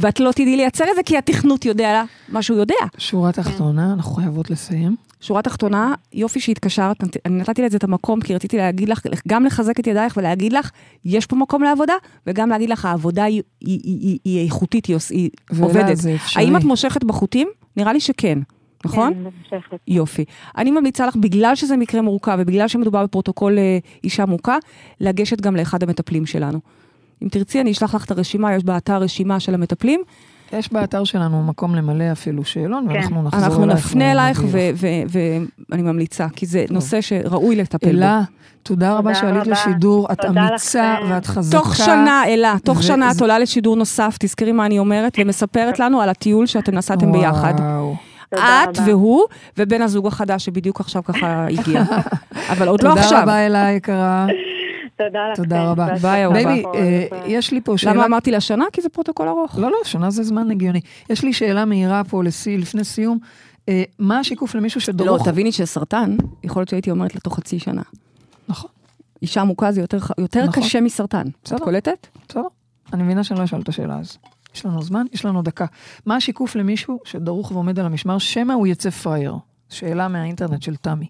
C: ואת לא תדעי לייצר את זה, כי התכנות יודע לה מה שהוא יודע.
B: שורה תחתונה, אנחנו חייבות לסיים.
C: שורה תחתונה, יופי שהתקשרת, אני נתתי לזה את המקום, כי רציתי להגיד לך, גם לחזק את ידייך ולהגיד לך, יש פה מקום לעבודה, וגם להגיד לך, העבודה היא, היא, היא, היא, היא איכותית, היא, עובדת. האם את מושכת בחוטים? נראה לי שכן, נכון?
D: כן, במשכת.
C: יופי. אני ממליצה לך, בגלל שזה מקרה מורכב ובגלל שמדובר בפרוטוקול אה, אישה מוכה, לגשת גם לאחד המטפלים שלנו. אם תרצי, אני אשלח לך את הרשימה, יש באתר רשימה של המטפלים.
B: יש באתר שלנו מקום למלא אפילו שאלון,
D: כן.
B: ואנחנו נחזור
C: אנחנו
B: אלייך.
C: נפנה אלייך. ואני ממליצה, כי זה נושא שראוי לטפל בו.
B: אלה, תודה רבה
D: תודה
B: שעלית
D: רבה.
B: לשידור, את
D: תודה
B: אמיצה
D: לכם.
B: ואת חזקה.
C: תוך שנה, אלה, תוך
B: ו-
C: שנה את עולה לשידור נוסף, תזכרי מה אני אומרת, ומספרת לנו על הטיול שאתם נסעתם ביחד.
B: וואו.
D: תודה
C: את. והוא, ובן הזוג החדש שבדיוק עכשיו ככה הגיע. *laughs* אבל עוד לא
B: תודה
C: עכשיו.
B: רבה אלה יקרה.
D: תודה לכם.
B: תודה רבה.
D: בהצלחה.
C: ביי, אהובה.
B: baby, יש לי פה שאלה.
C: למה אמרתי לה שנה? כי זה פרוטוקול ארוך.
B: לא, לא, שנה זה זמן הגיוני. יש לי שאלה מהירה פה לשיא, לפני סיום. אה, מה השיקוף למישהו
C: לא,
B: שדרוך?
C: תביני שסרטן, יכול להיות שהייתי אומרת לתוך חצי שנה.
B: נכון,
C: אישה מוכה זה יותר,
B: נכון.
C: קשה מסרטן. את. קולטת?
B: בסדר. אני מבינה שאני לא אשאל את השאלה הזו. יש לנו זמן, יש לנו דקה. מה השיקוף למישהו שדרוך ועומד על המשמר, שמא הוא יצא פראייר? שאלה מהאינטרנט של תמי.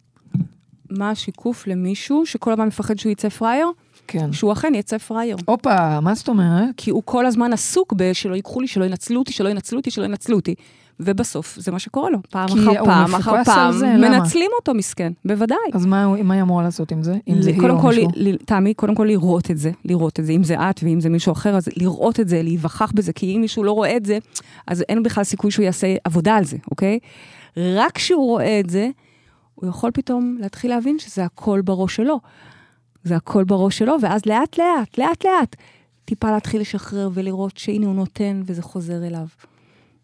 C: מה השיקוף למישהו שכל הזמן מפחד שהוא יצא פראייר?
B: כן.
C: שהוא אכן יצא פראייר.
B: הופה, מה זאת אומרת?
C: כי הוא כל הזמן עסוק בשלא ייקחו לי, שלא ינצלו אותי, שלא ינצלו אותי, שלא ינצלו אותי. ובסוף זה מה שקורה לו. פעם אחר פעם אחר פעם,
B: זה, למה?
C: מנצלים אותו מסכן, בוודאי.
B: אז מה מה היא אמורה לעשות עם זה? אם זה היא או מישהו?
C: ל- ל- תמי, קודם כל לראות את זה, לראות את זה, אם זה את ואם זה מישהו אחר, אז לראות את זה, להיווכח בזה, כי אם מישהו לא רואה את זה, אז אין בכלל סיכוי שהוא יעשה עבודה על זה, אוקיי? רק כשהוא רואה את זה, הוא יכול פתאום להתחיל להבין שזה הכל בראש שלו. זה הכל בראש שלו, ואז לאט לאט, לאט לאט, טיפה להתחיל לשחרר ולראות שהנה הוא נותן וזה חוזר אליו.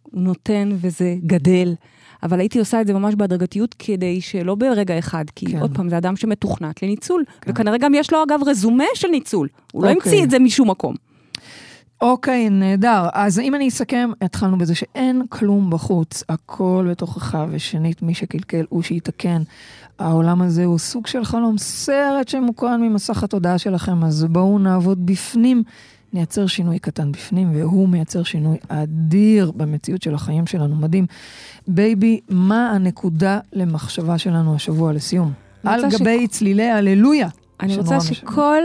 C: הוא נותן וזה גדל. אבל הייתי עושה את זה ממש בהדרגתיות כדי שלא ברגע אחד, כי
B: כן.
C: עוד פעם, זה אדם שמתוכנת לניצול. כן. וכנראה גם יש לו אגב רזומה של ניצול. הוא לא
B: אוקיי.
C: המציא את זה משום מקום.
B: אוקיי, נהדר. אז אם אני אסכם, התחלנו בזה שאין כלום בחוץ, הכל בתוכך, ושנית, מי שקלקל הוא שיתקן. העולם הזה הוא סוג של חלום, סרט שמוקרן ממסך התודעה שלכם, אז בואו נעבוד בפנים, נייצר שינוי קטן בפנים, והוא מייצר שינוי אדיר במציאות של החיים שלנו. מדהים. baby, מה הנקודה למחשבה שלנו השבוע לסיום? על גבי צלילי הללויה.
C: אני רוצה. שכל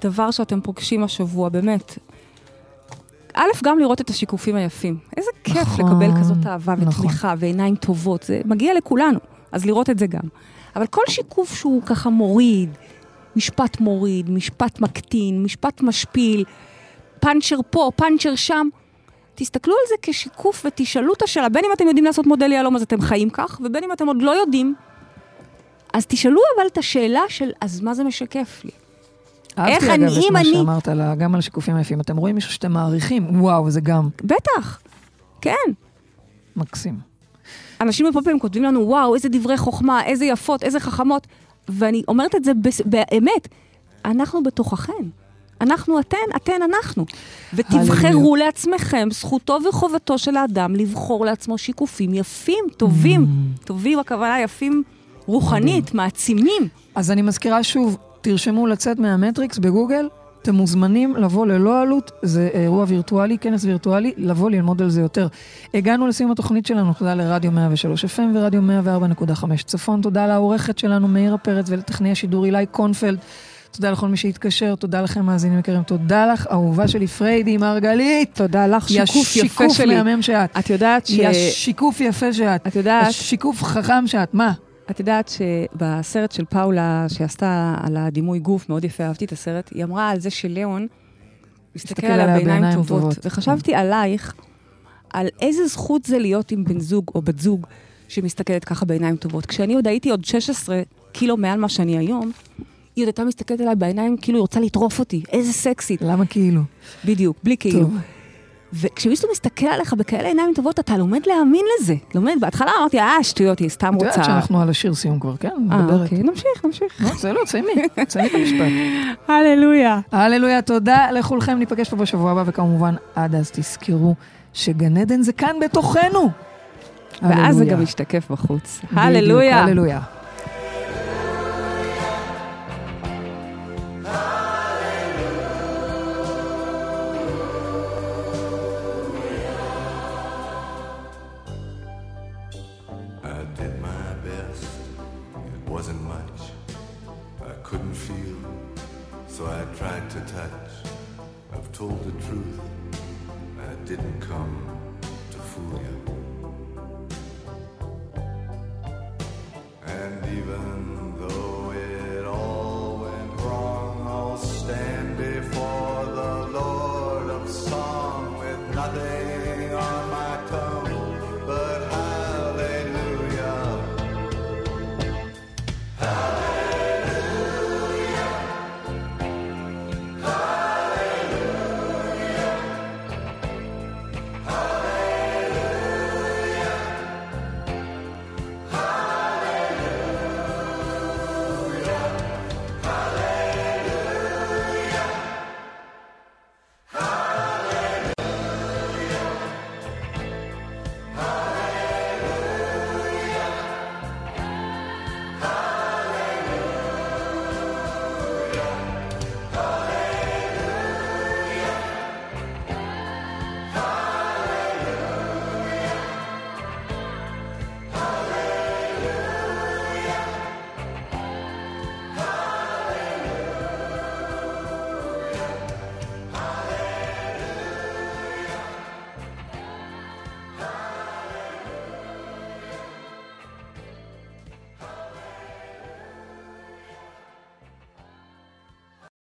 C: דבר שאתם פוגשים השבוע, באמת. א', גם לראות את השיקופים היפים. איזה כיף
B: נכון,
C: לקבל כזאת אהבה
B: נכון.
C: ותמיכה ועיניים טובות, זה מגיע לכולנו, אז לראות את זה גם. אבל כל שיקוף שהוא ככה מוריד, משפט מוריד, משפט מקטין, משפט משפיל, פאנצ'ר פה, פאנצ'ר שם, תסתכלו על זה כשיקוף ותשאלו את השאלה, בין אם אתם יודעים לעשות מודל יהלום אז אתם חיים כך, ובין אם אתם עוד לא יודעים, אז תשאלו אבל את השאלה של, אז מה זה משקף לי? איך
B: אהבתי
C: אני-
B: אגב את
C: אם
B: מה
C: אני-
B: שאמרת, על- גם על השיקופים היפים. אתם רואים מישהו שאתם מעריכים, וואו, זה גם
C: בטח, כן.
B: מקסים.
C: אנשים הרבה פעמים כותבים לנו, וואו, איזה דברי חוכמה, איזה יפות, איזה חכמות, ואני אומרת את זה באמת, אנחנו בתוככן. אנחנו אתן, אתן אנחנו. ותבחרו. לעצמכם, זכותו וחובתו של האדם לבחור לעצמו שיקופים יפים, טובים. טובים, הכוונה יפים רוחנית, מעצימים.
B: אז אני מזכירה שוב, תרשמו לצאת מהמטריקס בגוגל, אתם מוזמנים לבוא ללא עלות, זה אירוע וירטואלי, כנס וירטואלי, לבוא ללמוד על זה יותר. הגענו לסיום התוכנית שלנו, תודה לרדיו 103 FM ורדיו 104.5 צפון, תודה לעורכת שלנו מאירה פרץ ולטכנאי השידור אילי קונפלד. תודה לכל מי שהתקשר, תודה לכם מאזינים יקרים, תודה לך, אהובה שלי פריידי מרגלית.
C: תודה לך, שיקוף יפה
B: שיקוף
C: שלי.
B: מהמם שאת.
C: את יודעת ש...
B: שיקוף יפה שאת.
C: את יודעת...
B: יא שיקוף חכם שאת, מה?
C: את יודעת שבסרט של פאולה, שעשתה על הדימוי גוף, מאוד יפה, אהבתי את הסרט, היא אמרה על זה שליאון מסתכל עליה בעיניים טובות.
B: טובות.
C: וחשבתי עלייך, על איזה זכות זה להיות עם בן זוג או בת זוג שמסתכלת ככה בעיניים טובות. כשאני עוד הייתי עוד 16 קילו מעל מה שאני היום, היא עוד הייתה מסתכלת עליי בעיניים כאילו היא רוצה לטרוף אותי, איזה סקסית.
B: למה כאילו?
C: בדיוק, בלי כאילו.
B: טוב.
C: וכשמישהו מסתכל עליך בכאלה עיניים טובות, אתה לומד להאמין לזה. לומד, בהתחלה אמרתי, אה, שטויות, היא סתם
B: את
C: רוצה...
B: יודעת שאנחנו על השיר סיום כבר, כן?
C: אה. אוקיי, נמשיך, נמשיך.
B: לא, זה לא, תסיימי, תסיימי את המשפט.
C: הללויה.
B: הללויה, תודה לכולכם, ניפגש פה בשבוע הבא, וכמובן, עד אז תזכרו שגן עדן זה כאן בתוכנו.
C: ואז זה. גם משתקף בחוץ. הללויה.
B: הללויה.
E: To touch. I've told the truth. I didn't come